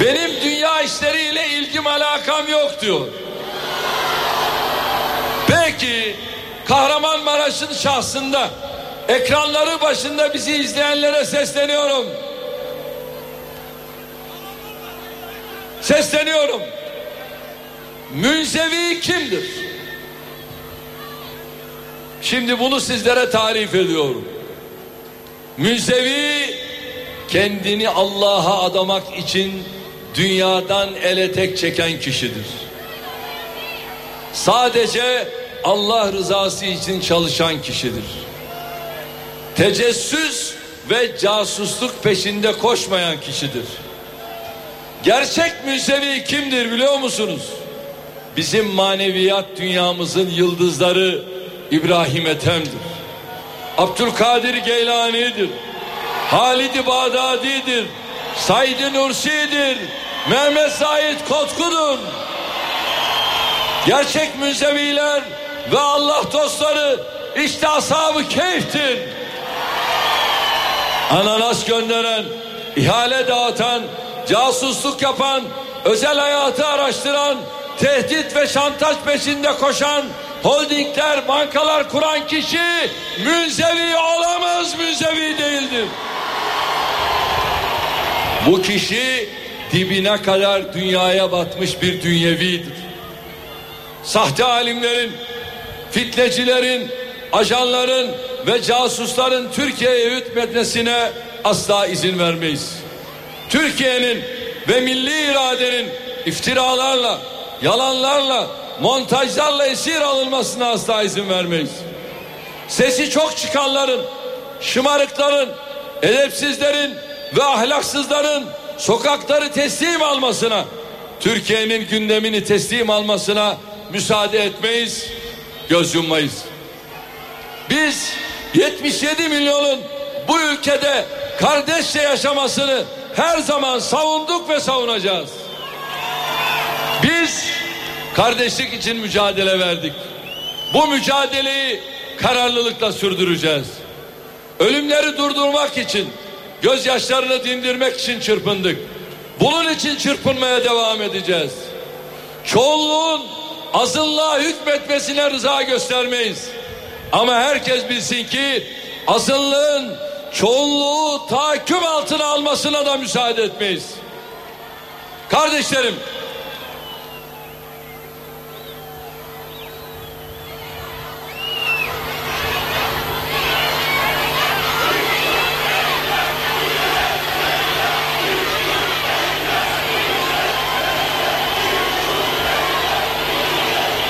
Benim dünya işleriyle ilgim alakam yok diyor. Peki Kahramanmaraş'ın şahsında ekranları başında bizi izleyenlere sesleniyorum. Sesleniyorum. Münzevi kimdir? Şimdi bunu sizlere tarif ediyorum. Münzevi kendini Allah'a adamak için dünyadan ele tek çeken kişidir. Sadece Allah rızası için çalışan kişidir. Tecessüs ve casusluk peşinde koşmayan kişidir. Gerçek müzevi kimdir biliyor musunuz? Bizim maneviyat dünyamızın yıldızları İbrahim Ethem'dir. Abdülkadir Geylani'dir. Halid-i Bağdadi'dir. Said-i Nursi'dir. Mehmet Said Kotku'dur. Gerçek müzeviler ve Allah dostları işte ashab-ı keyiftir. Ananas gönderen, ihale dağıtan, casusluk yapan, özel hayatı araştıran, tehdit ve şantaj peşinde koşan, holdingler, bankalar kuran kişi münzevi olamaz, münzevi değildir. Bu kişi dibine kadar dünyaya batmış bir dünyevidir. Sahte alimlerin, fitnecilerin, ajanların ve casusların Türkiye'ye hükmetmesine asla izin vermeyiz. Türkiye'nin ve milli iradenin iftiralarla, yalanlarla, montajlarla esir alınmasına asla izin vermeyiz. Sesi çok çıkanların, şımarıkların, edepsizlerin ve ahlaksızların sokakları teslim almasına, Türkiye'nin gündemini teslim almasına müsaade etmeyiz, göz yummayız. Biz 77 milyonun bu ülkede kardeşçe yaşamasını her zaman savunduk ve savunacağız. Biz kardeşlik için mücadele verdik. Bu mücadeleyi kararlılıkla sürdüreceğiz. Ölümleri durdurmak için, gözyaşlarını dindirmek için çırpındık. Bunun için çırpınmaya devam edeceğiz. Çoğunluğun azınlığa hükmetmesine rıza göstermeyiz. Ama herkes bilsin ki azınlığın çoğunluğu tahakküm altına almasına da müsaade etmeyiz. Kardeşlerim,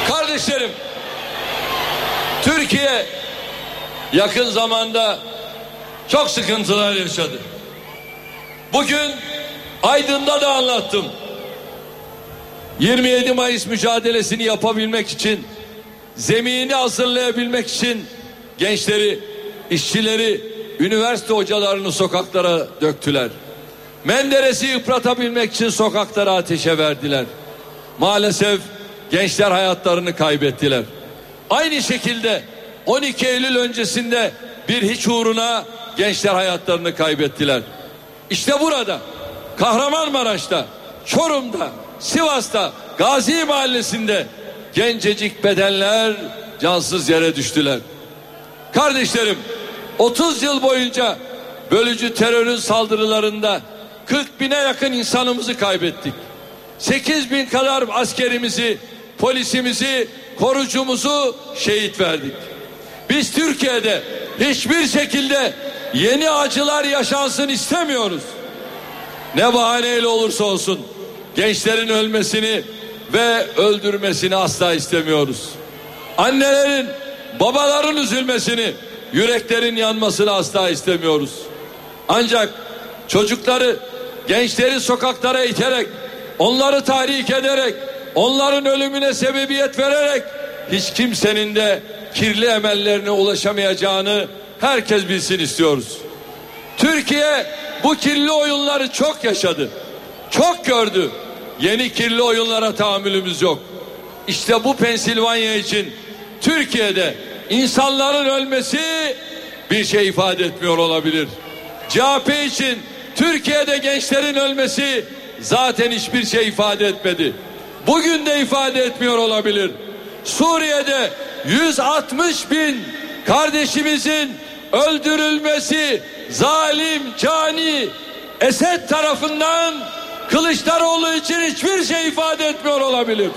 Kardeşlerim, Türkiye yakın zamanda çok sıkıntılar yaşadı. Bugün Aydın'da da anlattım. 27 Mayıs mücadelesini yapabilmek için, zemini hazırlayabilmek için gençleri, işçileri, üniversite hocalarını sokaklara döktüler. Menderes'i yıpratabilmek için sokaklara ateşe verdiler. Maalesef gençler hayatlarını kaybettiler. Aynı şekilde 12 Eylül öncesinde bir hiç uğruna gençler hayatlarını kaybettiler. İşte burada Kahramanmaraş'ta, Çorum'da, Sivas'ta, Gazi Mahallesi'nde gencecik bedenler cansız yere düştüler. Kardeşlerim 30 yıl boyunca bölücü terörün saldırılarında 40 bine yakın insanımızı kaybettik. 8 bin kadar askerimizi, polisimizi, korucumuzu şehit verdik. Biz Türkiye'de hiçbir şekilde yeni acılar yaşansın istemiyoruz. Ne bahaneyle olursa olsun gençlerin ölmesini ve öldürmesini asla istemiyoruz. Annelerin, babaların üzülmesini, yüreklerin yanmasını asla istemiyoruz. Ancak çocukları, gençleri sokaklara iterek, onları tahrik ederek, onların ölümüne sebebiyet vererek hiç kimsenin de kirli emellerine ulaşamayacağını herkes bilsin istiyoruz. Türkiye bu kirli oyunları çok yaşadı. Çok gördü. Yeni kirli oyunlara tahammülümüz yok. İşte bu Pensilvanya için Türkiye'de insanların ölmesi bir şey ifade etmiyor olabilir. CHP için Türkiye'de gençlerin ölmesi zaten hiçbir şey ifade etmedi. Bugün de ifade etmiyor olabilir. Suriye'de 160 bin kardeşimizin öldürülmesi zalim, cani Esed tarafından Kılıçdaroğlu için hiçbir şey ifade etmiyor olabilir.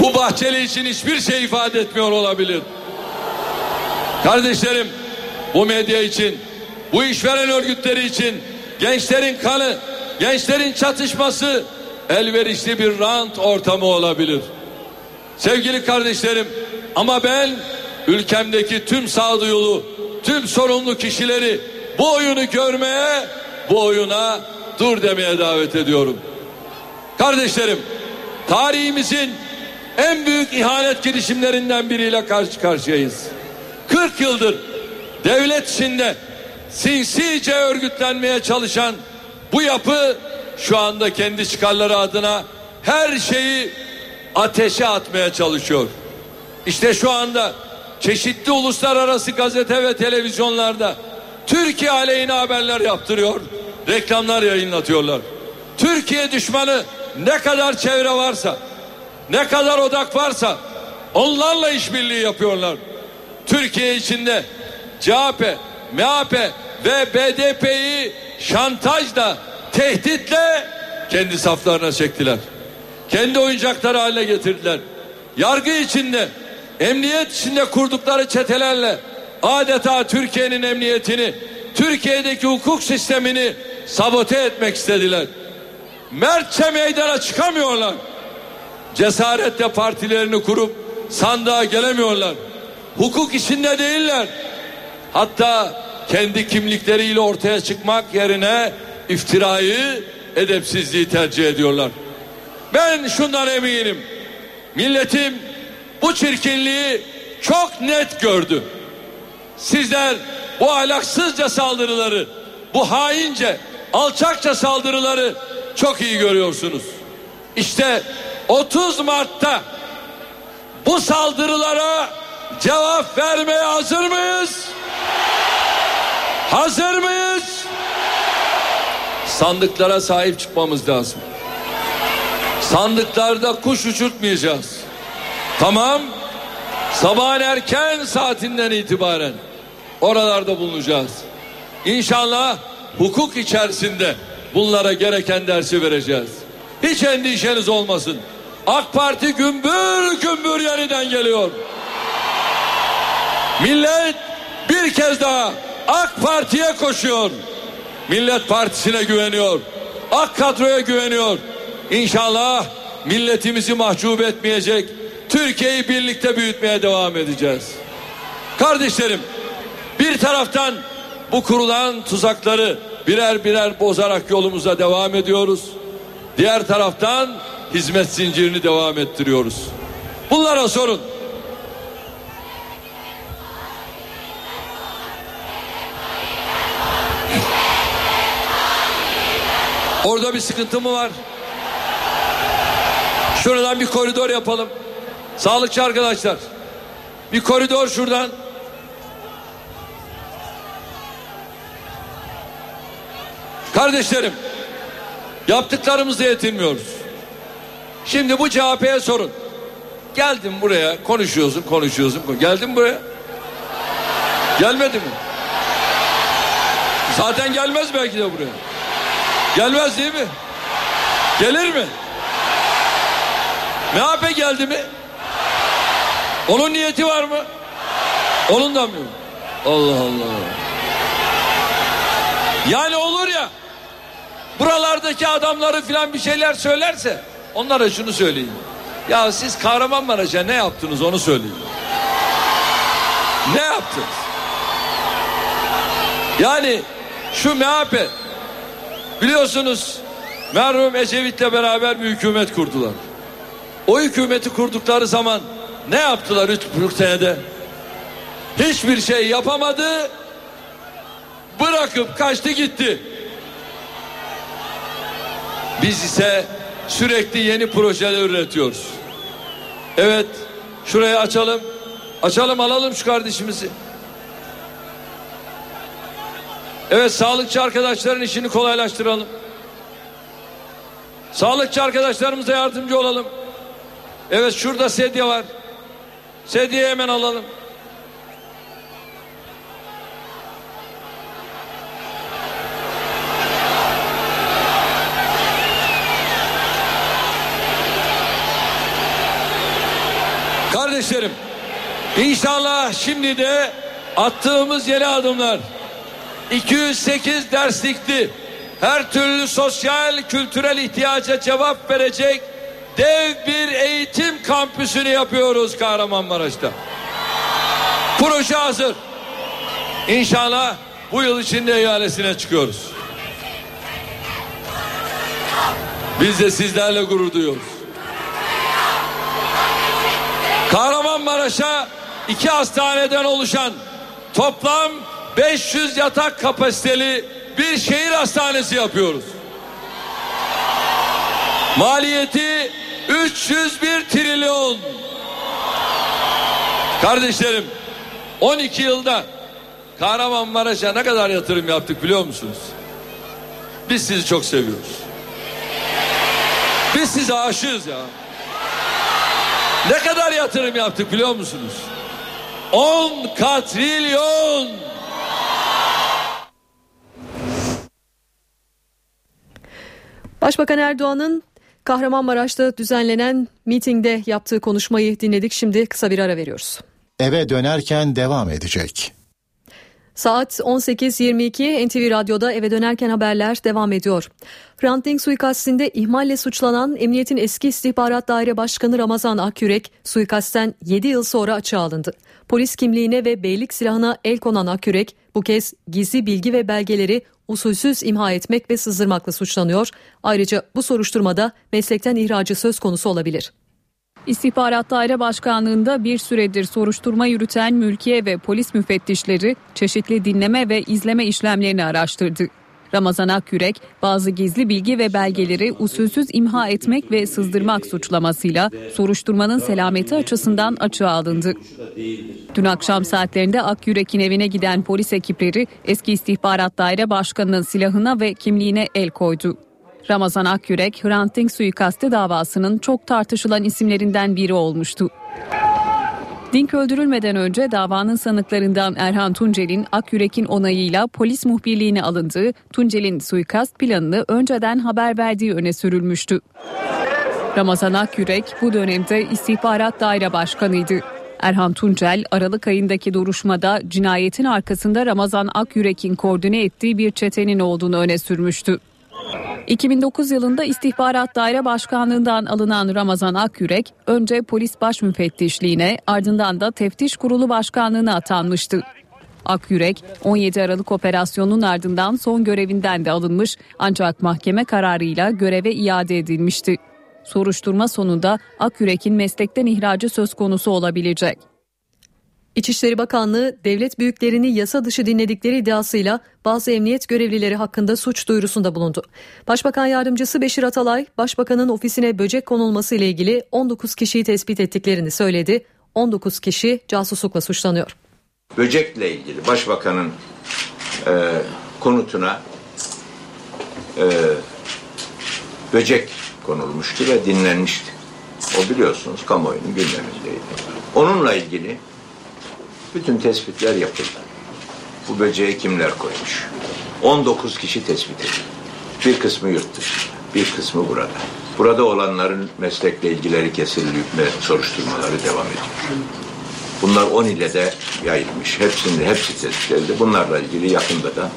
Bu Bahçeli için hiçbir şey ifade etmiyor olabilir. Kardeşlerim bu medya için, bu işveren örgütleri için gençlerin kanı, gençlerin çatışması elverişli bir rant ortamı olabilir. Sevgili kardeşlerim ama ben ülkemdeki tüm sağduyulu, tüm sorumlu kişileri bu oyunu görmeye, bu oyuna dur demeye davet ediyorum. Kardeşlerim, tarihimizin en büyük ihanet girişimlerinden biriyle karşı karşıyayız. 40 yıldır devlet içinde sinsice örgütlenmeye çalışan bu yapı şu anda kendi çıkarları adına her şeyi ateşe atmaya çalışıyor. İşte şu anda çeşitli uluslararası gazete ve televizyonlarda Türkiye aleyhine haberler yaptırıyor, reklamlar yayınlatıyorlar. Türkiye düşmanı ne kadar çevre varsa, ne kadar odak varsa onlarla işbirliği yapıyorlar. Türkiye içinde CHP, MHP ve BDP'yi şantajla, tehditle kendi saflarına çektiler. Kendi oyuncakları haline getirdiler. Yargı içinde, emniyet içinde kurdukları çetelerle adeta Türkiye'nin emniyetini, Türkiye'deki hukuk sistemini sabote etmek istediler. Mertçe meydana çıkamıyorlar. Cesaretle partilerini kurup sandığa gelemiyorlar. Hukuk içinde değiller. Hatta kendi kimlikleriyle ortaya çıkmak yerine iftirayı, edepsizliği tercih ediyorlar. Ben şundan eminim. Milletim bu çirkinliği çok net gördü. Sizler bu ahlaksızca saldırıları, bu haince, alçakça saldırıları çok iyi görüyorsunuz. İşte 30 Mart'ta bu saldırılara cevap vermeye hazır mıyız? Hazır mıyız? Sandıklara sahip çıkmamız lazım. Sandıklarda kuş uçurtmayacağız. Tamam. Sabahın erken saatinden itibaren oralarda bulunacağız. İnşallah hukuk içerisinde bunlara gereken dersi vereceğiz. Hiç endişeniz olmasın. AK Parti gümbür gümbür yeniden geliyor. Millet bir kez daha AK Parti'ye koşuyor. Millet Partisi'ne güveniyor. AK kadroya güveniyor. İnşallah milletimizi mahcup etmeyecek, Türkiye'yi birlikte büyütmeye devam edeceğiz. Kardeşlerim, bir taraftan bu kurulan tuzakları birer birer bozarak yolumuza devam ediyoruz. Diğer taraftan hizmet zincirini devam ettiriyoruz. Bunlara sorun. Orada bir sıkıntı mı var? Şuradan bir koridor yapalım. Sağlıkçı arkadaşlar. Bir koridor şuradan. Kardeşlerim, yaptıklarımızla yetinmiyoruz. Şimdi bu CHP'ye sorun. Geldim buraya, konuşuyorsun, konuşuyorsun. Geldin buraya. Gelmedi mi? Zaten gelmez belki de buraya. Gelmez değil mi? Gelir mi? MHP geldi mi? Onun niyeti var mı? Onun da mı? Allah Allah. Yani olur ya buralardaki adamları filan bir şeyler söylerse onlara şunu söyleyin. Ya siz Kahramanmaraş'a ne yaptınız onu söyleyin. Ne yaptınız? Yani şu MHP biliyorsunuz merhum Ecevit'le beraber bir hükümet kurdular. O hükümeti kurdukları zaman ne yaptılar üç buçuk senede? Hiçbir şey yapamadı. Bırakıp kaçtı gitti. Biz ise sürekli yeni projeler üretiyoruz. Evet, şurayı açalım. Açalım alalım şu kardeşimizi. Evet, sağlıkçı arkadaşların işini kolaylaştıralım. Sağlıkçı arkadaşlarımıza yardımcı olalım. Evet, şurada sedye var. Sedyeyi hemen alalım. Kardeşlerim inşallah şimdi de attığımız yeni adımlar 208 derslikli her türlü sosyal kültürel ihtiyaca cevap verecek dev bir eğitim kampüsünü yapıyoruz Kahramanmaraş'ta. Proje hazır. İnşallah bu yıl içinde ihalesine çıkıyoruz. Biz de sizlerle gurur duyuyoruz. Kahramanmaraş'a iki hastaneden oluşan toplam 500 yatak kapasiteli bir şehir hastanesi yapıyoruz. Maliyeti 301 trilyon. Kardeşlerim 12 yılda Kahramanmaraş'a ne kadar yatırım yaptık biliyor musunuz? Biz sizi çok seviyoruz. Biz size aşığız ya. Ne kadar yatırım yaptık biliyor musunuz? 10 katrilyon. Başbakan Erdoğan'ın Kahramanmaraş'ta düzenlenen mitingde yaptığı konuşmayı dinledik. Şimdi kısa bir ara veriyoruz. Eve dönerken devam edecek. Saat 18.22 NTV Radyo'da eve dönerken haberler devam ediyor. Hrant Dink suikastinde ihmalle suçlanan Emniyet'in eski istihbarat daire başkanı Ramazan Akyürek suikastten 7 yıl sonra açığa alındı. Polis kimliğine ve beylik silahına el konan Akyürek bu kez gizli bilgi ve belgeleri usulsüz imha etmek ve sızdırmakla suçlanıyor. Ayrıca bu soruşturmada meslekten ihracı söz konusu olabilir. İstihbarat Daire Başkanlığı'nda bir süredir soruşturma yürüten mülkiye ve polis müfettişleri çeşitli dinleme ve izleme işlemlerini araştırdı. Ramazan Akyürek bazı gizli bilgi ve belgeleri usulsüz imha etmek ve sızdırmak suçlamasıyla soruşturmanın selameti açısından açığa alındı. Dün akşam saatlerinde Akyürek'in evine giden polis ekipleri eski istihbarat daire başkanının silahına ve kimliğine el koydu. Ramazan Akyürek, Hrant Dink suikastı davasının çok tartışılan isimlerinden biri olmuştu. Dink öldürülmeden önce davanın sanıklarından Erhan Tuncel'in Akyürek'in onayıyla polis muhbirliğine alındığı, Tuncel'in suikast planını önceden haber verdiği öne sürülmüştü. Ramazan Akyürek bu dönemde istihbarat daire başkanıydı. Erhan Tuncel Aralık ayındaki duruşmada cinayetin arkasında Ramazan Akyürek'in koordine ettiği bir çetenin olduğunu öne sürmüştü. 2009 yılında İstihbarat Daire Başkanlığından alınan Ramazan Akyürek önce polis baş müfettişliğine ardından da teftiş kurulu başkanlığına atanmıştı. Akyürek 17 Aralık operasyonunun ardından son görevinden de alınmış ancak mahkeme kararıyla göreve iade edilmişti. Soruşturma sonunda Akyürek'in meslekten ihracı söz konusu olabilecek. İçişleri Bakanlığı devlet büyüklerini yasa dışı dinledikleri iddiasıyla bazı emniyet görevlileri hakkında suç duyurusunda bulundu. Başbakan yardımcısı Beşir Atalay, başbakanın ofisine böcek konulması ile ilgili 19 kişiyi tespit ettiklerini söyledi. 19 kişi casuslukla suçlanıyor. Böcekle ilgili başbakanın e, konutuna e, böcek konulmuştu ve dinlenmişti. O biliyorsunuz kamuoyunun gündemindeydi. Onunla ilgili bütün tespitler yapıldı. Bu böceği kimler koymuş? 19 kişi tespit edildi. Bir kısmı yurt dışında, bir kısmı burada. Burada olanların meslekle ilgileri kesilip soruşturmaları devam ediyor. Bunlar 10 ile de yayılmış. Hepsinde hepsi tespit edildi. Bunlarla ilgili yakında da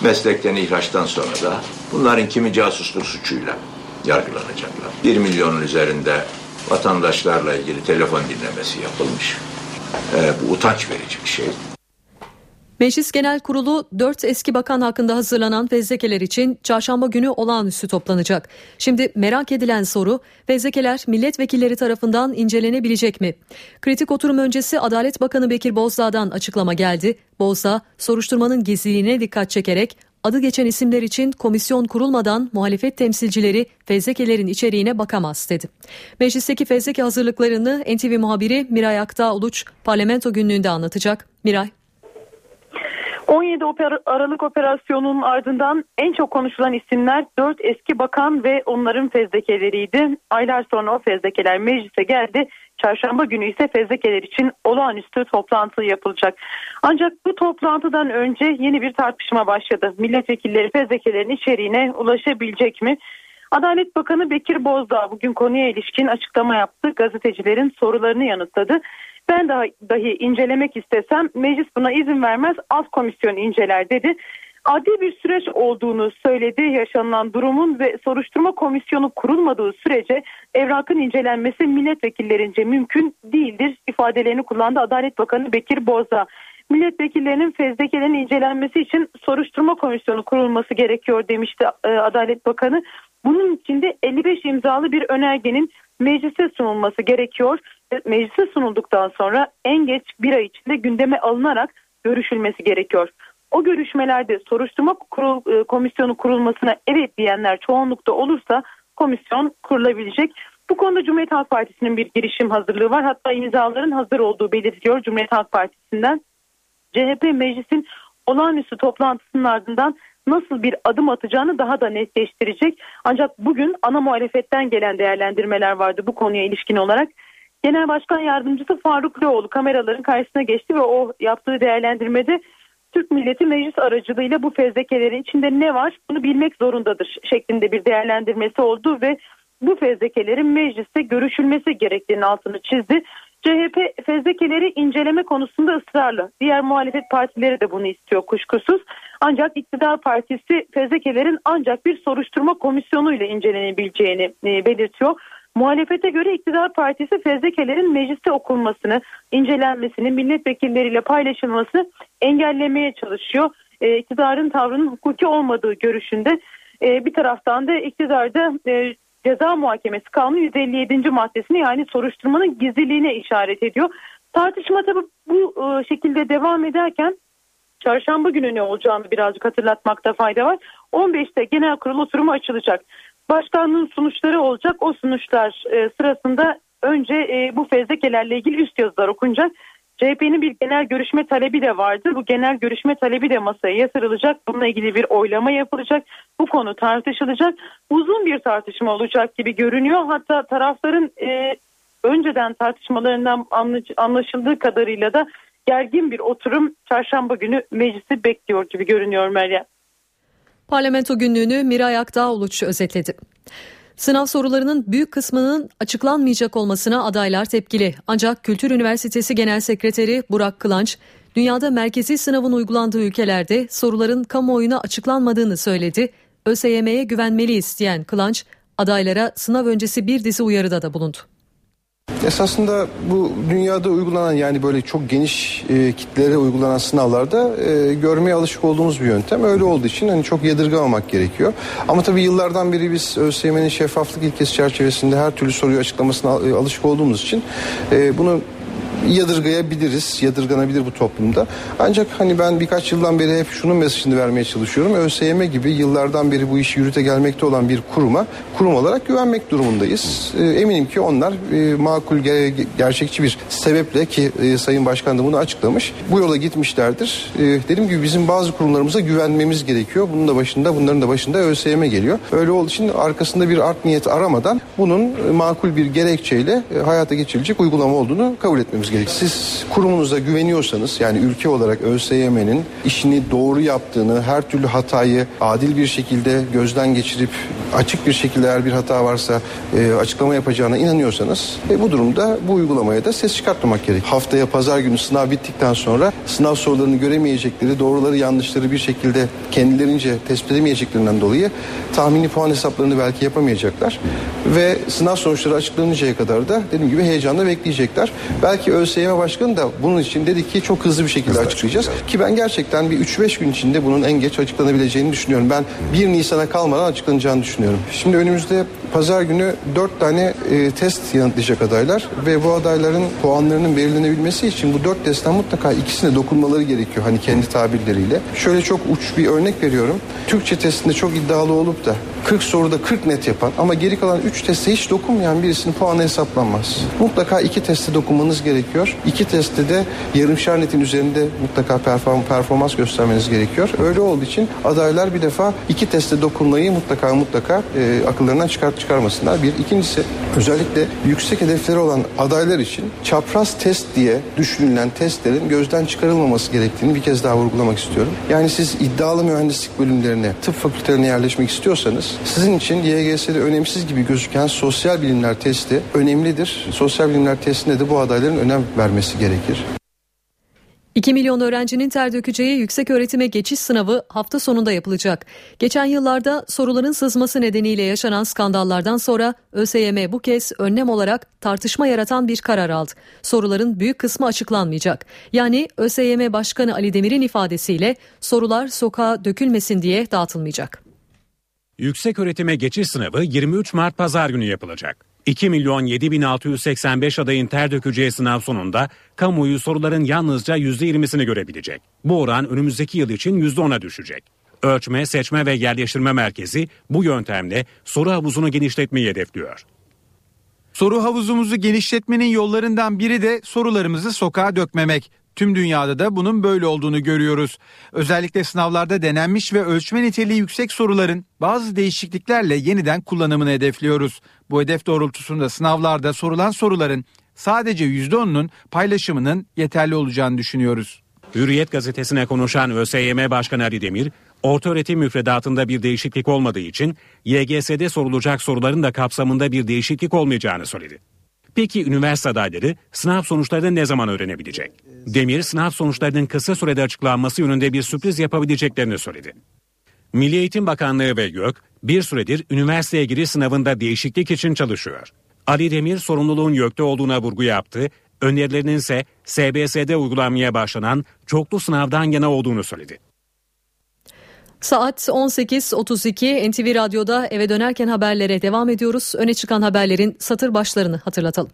meslekten ihraçtan sonra da bunların kimi casusluk suçuyla yargılanacaklar. 1 milyonun üzerinde vatandaşlarla ilgili telefon dinlemesi yapılmış. Ee, bu utanç verici bir şey. Meclis Genel Kurulu 4 eski bakan hakkında hazırlanan fezlekeler için çarşamba günü olağanüstü toplanacak. Şimdi merak edilen soru fezlekeler milletvekilleri tarafından incelenebilecek mi? Kritik oturum öncesi Adalet Bakanı Bekir Bozdağ'dan açıklama geldi. Bozdağ soruşturmanın gizliliğine dikkat çekerek adı geçen isimler için komisyon kurulmadan muhalefet temsilcileri fezlekelerin içeriğine bakamaz dedi. Meclisteki fezleke hazırlıklarını NTV muhabiri Miray Aktağ Uluç parlamento günlüğünde anlatacak. Miray. 17 Aralık operasyonunun ardından en çok konuşulan isimler 4 eski bakan ve onların fezlekeleriydi. Aylar sonra o fezlekeler meclise geldi. Çarşamba günü ise fezlekeler için olağanüstü toplantı yapılacak. Ancak bu toplantıdan önce yeni bir tartışma başladı. Milletvekilleri fezlekelerin içeriğine ulaşabilecek mi? Adalet Bakanı Bekir Bozdağ bugün konuya ilişkin açıklama yaptı. Gazetecilerin sorularını yanıtladı. Ben daha, dahi incelemek istesem meclis buna izin vermez alt komisyon inceler dedi. Adli bir süreç olduğunu söyledi yaşanılan durumun ve soruşturma komisyonu kurulmadığı sürece evrakın incelenmesi milletvekillerince mümkün değildir ifadelerini kullandı Adalet Bakanı Bekir Bozdağ. Milletvekillerinin fezlekelerin incelenmesi için soruşturma komisyonu kurulması gerekiyor demişti e, Adalet Bakanı. Bunun için de 55 imzalı bir önergenin meclise sunulması gerekiyor. Meclise sunulduktan sonra en geç bir ay içinde gündeme alınarak görüşülmesi gerekiyor. O görüşmelerde soruşturma kurul, e, komisyonu kurulmasına evet diyenler çoğunlukta olursa komisyon kurulabilecek. Bu konuda Cumhuriyet Halk Partisi'nin bir girişim hazırlığı var. Hatta imzaların hazır olduğu belirtiliyor Cumhuriyet Halk Partisi'nden. CHP meclisin olağanüstü toplantısının ardından nasıl bir adım atacağını daha da netleştirecek. Ancak bugün ana muhalefetten gelen değerlendirmeler vardı bu konuya ilişkin olarak. Genel Başkan Yardımcısı Faruk Loğlu kameraların karşısına geçti ve o yaptığı değerlendirmede Türk milleti meclis aracılığıyla bu fezlekelerin içinde ne var bunu bilmek zorundadır şeklinde bir değerlendirmesi oldu ve bu fezlekelerin mecliste görüşülmesi gerektiğini altını çizdi. CHP fezlekeleri inceleme konusunda ısrarlı. Diğer muhalefet partileri de bunu istiyor kuşkusuz. Ancak iktidar partisi fezlekelerin ancak bir soruşturma komisyonu ile incelenebileceğini e, belirtiyor. Muhalefete göre iktidar partisi fezlekelerin mecliste okunmasını, incelenmesini, milletvekilleriyle paylaşılması engellemeye çalışıyor. E, iktidarın tavrının hukuki olmadığı görüşünde. E, bir taraftan da iktidarda e, ceza muhakemesi kanunu 157. maddesini yani soruşturmanın gizliliğine işaret ediyor. Tartışma tabi bu e, şekilde devam ederken çarşamba günü ne olacağını birazcık hatırlatmakta fayda var. 15'te genel kurul oturumu açılacak. Başkanlığın sonuçları olacak. O sonuçlar e, sırasında önce e, bu fezlekelerle ilgili üst yazılar okunacak. CHP'nin bir genel görüşme talebi de vardı. Bu genel görüşme talebi de masaya yatırılacak. Bununla ilgili bir oylama yapılacak. Bu konu tartışılacak. Uzun bir tartışma olacak gibi görünüyor. Hatta tarafların e, önceden tartışmalarından anlaşıldığı kadarıyla da gergin bir oturum çarşamba günü meclisi bekliyor gibi görünüyor Meryem. Parlamento günlüğünü Miray Aktağ Uluç özetledi. Sınav sorularının büyük kısmının açıklanmayacak olmasına adaylar tepkili. Ancak Kültür Üniversitesi Genel Sekreteri Burak Kılanç, dünyada merkezi sınavın uygulandığı ülkelerde soruların kamuoyuna açıklanmadığını söyledi. ÖSYM'ye güvenmeli isteyen Kılanç, adaylara sınav öncesi bir dizi uyarıda da bulundu. Esasında bu dünyada uygulanan yani böyle çok geniş e, kitlere uygulanan sınavlarda e, görmeye alışık olduğumuz bir yöntem. Öyle olduğu için hani çok yadırgamamak gerekiyor. Ama tabii yıllardan beri biz ÖSYM'nin şeffaflık ilkesi çerçevesinde her türlü soruyu açıklamasına e, alışık olduğumuz için e, bunu yadırgayabiliriz, yadırganabilir bu toplumda. Ancak hani ben birkaç yıldan beri hep şunun mesajını vermeye çalışıyorum. ÖSYM gibi yıllardan beri bu işi yürüte gelmekte olan bir kuruma kurum olarak güvenmek durumundayız. E, eminim ki onlar e, makul, ge- gerçekçi bir sebeple ki e, Sayın Başkan da bunu açıklamış. Bu yola gitmişlerdir. E, dediğim gibi bizim bazı kurumlarımıza güvenmemiz gerekiyor. Bunun da başında, bunların da başında ÖSYM geliyor. Öyle olduğu için arkasında bir art niyet aramadan bunun e, makul bir gerekçeyle hayata geçirilecek uygulama olduğunu kabul etmemiz gerekiyor. Siz kurumunuza güveniyorsanız yani ülke olarak ÖSYM'nin işini doğru yaptığını, her türlü hatayı adil bir şekilde gözden geçirip açık bir şekilde eğer bir hata varsa e, açıklama yapacağına inanıyorsanız e, bu durumda bu uygulamaya da ses çıkartmamak gerek. Haftaya pazar günü sınav bittikten sonra sınav sorularını göremeyecekleri, doğruları yanlışları bir şekilde kendilerince tespit edemeyeceklerinden dolayı tahmini puan hesaplarını belki yapamayacaklar. Ve sınav sonuçları açıklanıncaya kadar da dediğim gibi heyecanla bekleyecekler. Belki ÖSYM Başkanı da bunun için dedi ki çok hızlı bir şekilde açıklayacağız. Ki ben gerçekten bir 3-5 gün içinde bunun en geç açıklanabileceğini düşünüyorum. Ben 1 Nisan'a kalmadan açıklanacağını düşünüyorum. Şimdi önümüzde pazar günü 4 tane e, test yanıtlayacak adaylar ve bu adayların puanlarının belirlenebilmesi için bu 4 testten mutlaka ikisine dokunmaları gerekiyor hani kendi tabirleriyle. Şöyle çok uç bir örnek veriyorum. Türkçe testinde çok iddialı olup da 40 soruda 40 net yapan ama geri kalan 3 teste hiç dokunmayan birisinin puanı hesaplanmaz. Mutlaka iki teste dokunmanız gerekiyor. İki testte de yarımşar netin üzerinde mutlaka perform, performans göstermeniz gerekiyor. Öyle olduğu için adaylar bir defa iki teste dokunmayı mutlaka mutlaka e, akıllarından çıkart çıkarmasınlar. Bir. ikincisi özellikle yüksek hedefleri olan adaylar için çapraz test diye düşünülen testlerin gözden çıkarılmaması gerektiğini bir kez daha vurgulamak istiyorum. Yani siz iddialı mühendislik bölümlerine, tıp fakültelerine yerleşmek istiyorsanız sizin için YGS'de önemsiz gibi gözüken sosyal bilimler testi önemlidir. Sosyal bilimler testine de bu adayların önem vermesi gerekir. 2 milyon öğrencinin ter dökeceği yüksek öğretime geçiş sınavı hafta sonunda yapılacak. Geçen yıllarda soruların sızması nedeniyle yaşanan skandallardan sonra ÖSYM bu kez önlem olarak tartışma yaratan bir karar aldı. Soruların büyük kısmı açıklanmayacak. Yani ÖSYM Başkanı Ali Demir'in ifadesiyle sorular sokağa dökülmesin diye dağıtılmayacak. Yüksek öğretime geçiş sınavı 23 Mart Pazar günü yapılacak. 2 milyon 7685 adayın ter dökeceği sınav sonunda kamuoyu soruların yalnızca %20'sini görebilecek. Bu oran önümüzdeki yıl için %10'a düşecek. Ölçme, Seçme ve Yerleştirme Merkezi bu yöntemle soru havuzunu genişletmeyi hedefliyor. Soru havuzumuzu genişletmenin yollarından biri de sorularımızı sokağa dökmemek. Tüm dünyada da bunun böyle olduğunu görüyoruz. Özellikle sınavlarda denenmiş ve ölçme niteliği yüksek soruların bazı değişikliklerle yeniden kullanımını hedefliyoruz. Bu hedef doğrultusunda sınavlarda sorulan soruların sadece %10'unun paylaşımının yeterli olacağını düşünüyoruz. Hürriyet gazetesine konuşan ÖSYM Başkanı Ali Demir, orta öğretim müfredatında bir değişiklik olmadığı için YGS'de sorulacak soruların da kapsamında bir değişiklik olmayacağını söyledi. Peki üniversite adayları sınav sonuçlarını ne zaman öğrenebilecek? Demir sınav sonuçlarının kısa sürede açıklanması yönünde bir sürpriz yapabileceklerini söyledi. Milli Eğitim Bakanlığı ve YÖK bir süredir üniversiteye giriş sınavında değişiklik için çalışıyor. Ali Demir sorumluluğun YÖK'te olduğuna vurgu yaptı, önerilerinin ise SBS'de uygulanmaya başlanan çoklu sınavdan yana olduğunu söyledi. Saat 18.32 NTV Radyo'da eve dönerken haberlere devam ediyoruz. Öne çıkan haberlerin satır başlarını hatırlatalım.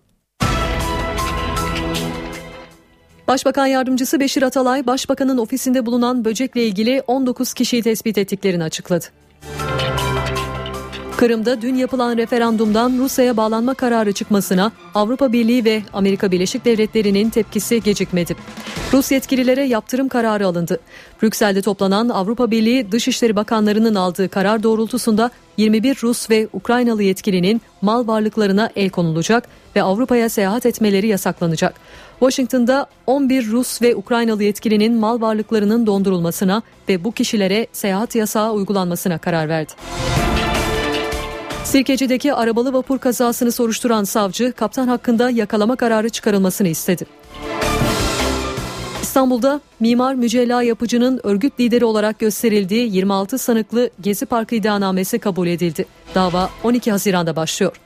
Başbakan Yardımcısı Beşir Atalay, Başbakanın ofisinde bulunan böcekle ilgili 19 kişiyi tespit ettiklerini açıkladı. Kırım'da dün yapılan referandumdan Rusya'ya bağlanma kararı çıkmasına Avrupa Birliği ve Amerika Birleşik Devletleri'nin tepkisi gecikmedi. Rus yetkililere yaptırım kararı alındı. Brüksel'de toplanan Avrupa Birliği Dışişleri Bakanlarının aldığı karar doğrultusunda 21 Rus ve Ukraynalı yetkilinin mal varlıklarına el konulacak ve Avrupa'ya seyahat etmeleri yasaklanacak. Washington'da 11 Rus ve Ukraynalı yetkilinin mal varlıklarının dondurulmasına ve bu kişilere seyahat yasağı uygulanmasına karar verdi. Sirkeci'deki arabalı vapur kazasını soruşturan savcı kaptan hakkında yakalama kararı çıkarılmasını istedi. İstanbul'da mimar Mücella Yapıcı'nın örgüt lideri olarak gösterildiği 26 sanıklı Gezi Parkı iddianamesi kabul edildi. Dava 12 Haziran'da başlıyor.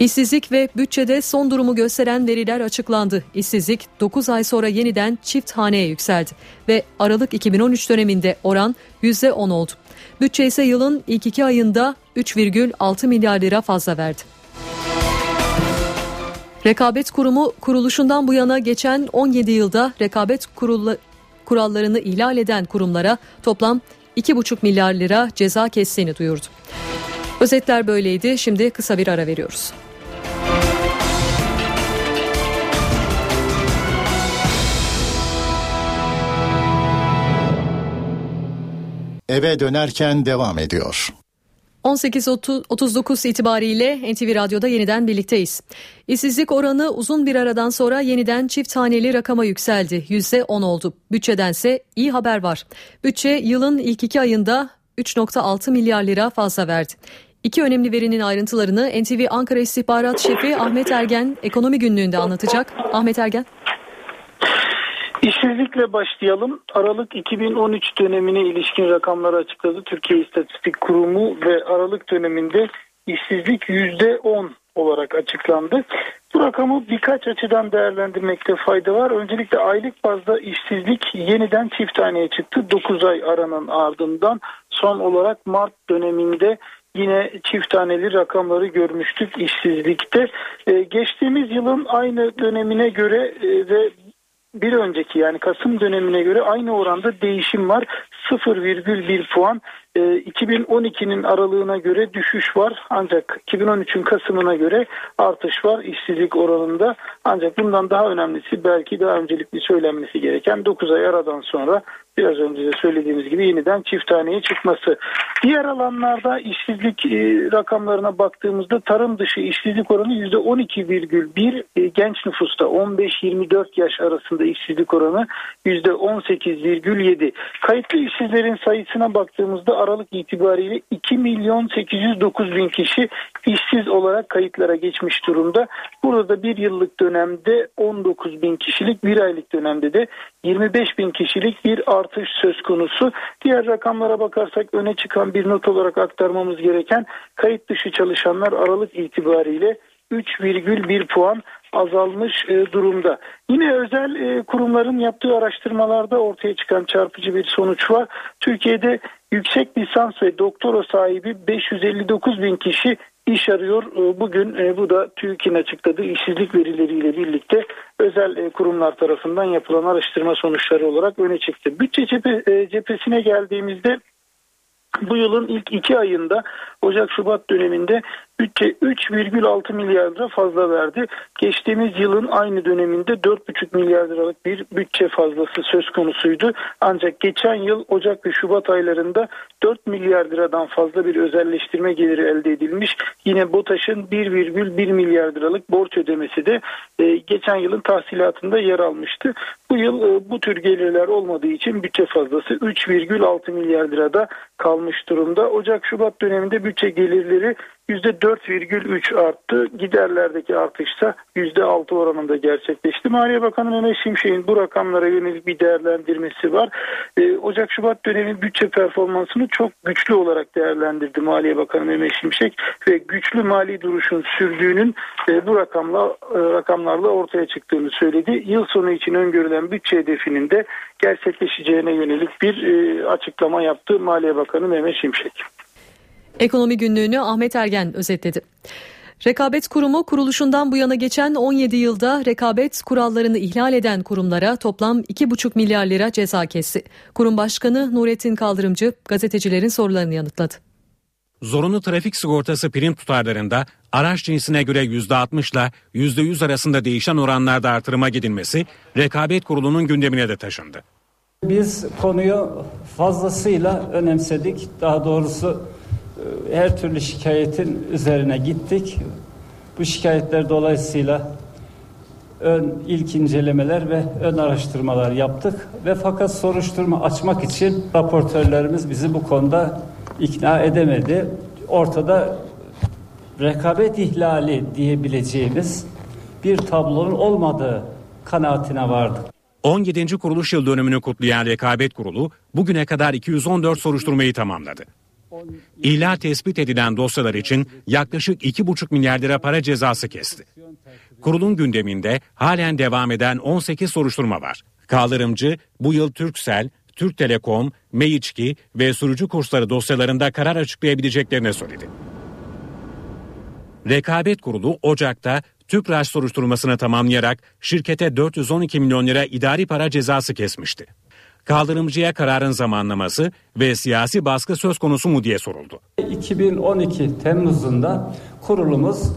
İşsizlik ve bütçede son durumu gösteren veriler açıklandı. İşsizlik 9 ay sonra yeniden çift haneye yükseldi ve Aralık 2013 döneminde oran %10 oldu. Bütçe ise yılın ilk iki ayında 3,6 milyar lira fazla verdi. Rekabet Kurumu kuruluşundan bu yana geçen 17 yılda rekabet kurulu, kurallarını ihlal eden kurumlara toplam 2,5 milyar lira ceza kestiğini duyurdu. Özetler böyleydi. Şimdi kısa bir ara veriyoruz. Eve dönerken devam ediyor. 18.39 itibariyle NTV Radyo'da yeniden birlikteyiz. İşsizlik oranı uzun bir aradan sonra yeniden çift haneli rakama yükseldi. %10 oldu. Bütçedense iyi haber var. Bütçe yılın ilk iki ayında 3.6 milyar lira fazla verdi. İki önemli verinin ayrıntılarını NTV Ankara İstihbarat Şefi Ahmet Ergen ekonomi günlüğünde anlatacak. Ahmet Ergen. İşsizlikle başlayalım. Aralık 2013 dönemine ilişkin rakamları açıkladı Türkiye İstatistik Kurumu ve Aralık döneminde işsizlik %10 olarak açıklandı. Bu rakamı birkaç açıdan değerlendirmekte fayda var. Öncelikle aylık bazda işsizlik yeniden çift taneye çıktı. 9 ay aranın ardından son olarak Mart döneminde yine çift taneli rakamları görmüştük işsizlikte. Ee, geçtiğimiz yılın aynı dönemine göre e, ve bir önceki yani Kasım dönemine göre aynı oranda değişim var. 0,1 puan. E, 2012'nin aralığına göre düşüş var. Ancak 2013'ün Kasım'ına göre artış var işsizlik oranında. Ancak bundan daha önemlisi belki daha öncelikli söylenmesi gereken 9 ay aradan sonra biraz önce de söylediğimiz gibi yeniden çift taneye çıkması. Diğer alanlarda işsizlik e, rakamlarına baktığımızda tarım dışı işsizlik oranı %12,1 e, genç nüfusta 15-24 yaş arasında işsizlik oranı %18,7. Kayıtlı işsizlerin sayısına baktığımızda Aralık itibariyle 2 milyon 809 bin kişi işsiz olarak kayıtlara geçmiş durumda. Burada bir yıllık dönemde 19 bin kişilik bir aylık dönemde de 25 bin kişilik bir artış söz konusu. Diğer rakamlara bakarsak öne çıkan bir not olarak aktarmamız gereken kayıt dışı çalışanlar Aralık itibariyle 3,1 puan azalmış e, durumda. Yine özel e, kurumların yaptığı araştırmalarda ortaya çıkan çarpıcı bir sonuç var. Türkiye'de yüksek lisans ve doktora sahibi 559 bin kişi iş arıyor. E, bugün e, bu da TÜİK'in açıkladığı işsizlik verileriyle birlikte özel e, kurumlar tarafından yapılan araştırma sonuçları olarak öne çıktı. Bütçe e, cephesine geldiğimizde bu yılın ilk iki ayında Ocak-Şubat döneminde bütçe 3,6 milyar lira fazla verdi. Geçtiğimiz yılın aynı döneminde 4,5 milyar liralık bir bütçe fazlası söz konusuydu. Ancak geçen yıl Ocak ve Şubat aylarında 4 milyar liradan fazla bir özelleştirme geliri elde edilmiş. Yine BOTAŞ'ın 1,1 milyar liralık borç ödemesi de e, geçen yılın tahsilatında yer almıştı. Bu yıl e, bu tür gelirler olmadığı için bütçe fazlası 3,6 milyar lirada kalmış durumda. Ocak-Şubat döneminde bütçe gelirleri %4,3 arttı. Giderlerdeki artışsa %6 oranında gerçekleşti. Maliye Bakanı Mehmet Şimşek'in bu rakamlara yönelik bir değerlendirmesi var. Ee, Ocak-Şubat dönemi bütçe performansını çok güçlü olarak değerlendirdi Maliye Bakanı Mehmet Şimşek ve güçlü mali duruşun sürdüğünün e, bu rakamla e, rakamlarla ortaya çıktığını söyledi. Yıl sonu için öngörülen bütçe hedefinin de gerçekleşeceğine yönelik bir e, açıklama yaptı Maliye Bakanı Mehmet Şimşek. Ekonomi günlüğünü Ahmet Ergen özetledi. Rekabet Kurumu kuruluşundan bu yana geçen 17 yılda rekabet kurallarını ihlal eden kurumlara toplam 2,5 milyar lira ceza kesti. Kurum Başkanı Nurettin Kaldırımcı gazetecilerin sorularını yanıtladı. Zorunlu trafik sigortası prim tutarlarında araç cinsine göre %60 ile %100 arasında değişen oranlarda artırıma gidilmesi Rekabet Kurulu'nun gündemine de taşındı. Biz konuyu fazlasıyla önemsedik. Daha doğrusu her türlü şikayetin üzerine gittik. Bu şikayetler dolayısıyla ön ilk incelemeler ve ön araştırmalar yaptık ve fakat soruşturma açmak için raportörlerimiz bizi bu konuda ikna edemedi. Ortada rekabet ihlali diyebileceğimiz bir tablonun olmadığı kanaatine vardık. 17. kuruluş yıl dönümünü kutlayan Rekabet Kurulu bugüne kadar 214 soruşturmayı tamamladı. İhlal tespit edilen dosyalar için yaklaşık 2,5 milyar lira para cezası kesti. Kurulun gündeminde halen devam eden 18 soruşturma var. Kaldırımcı bu yıl Türksel, Türk Telekom, Meiçki ve sürücü kursları dosyalarında karar açıklayabileceklerini söyledi. Rekabet Kurulu Ocak'ta Tüpraş soruşturmasını tamamlayarak şirkete 412 milyon lira idari para cezası kesmişti. Kaldırımcıya kararın zamanlaması ve siyasi baskı söz konusu mu diye soruldu. 2012 Temmuz'unda kurulumuz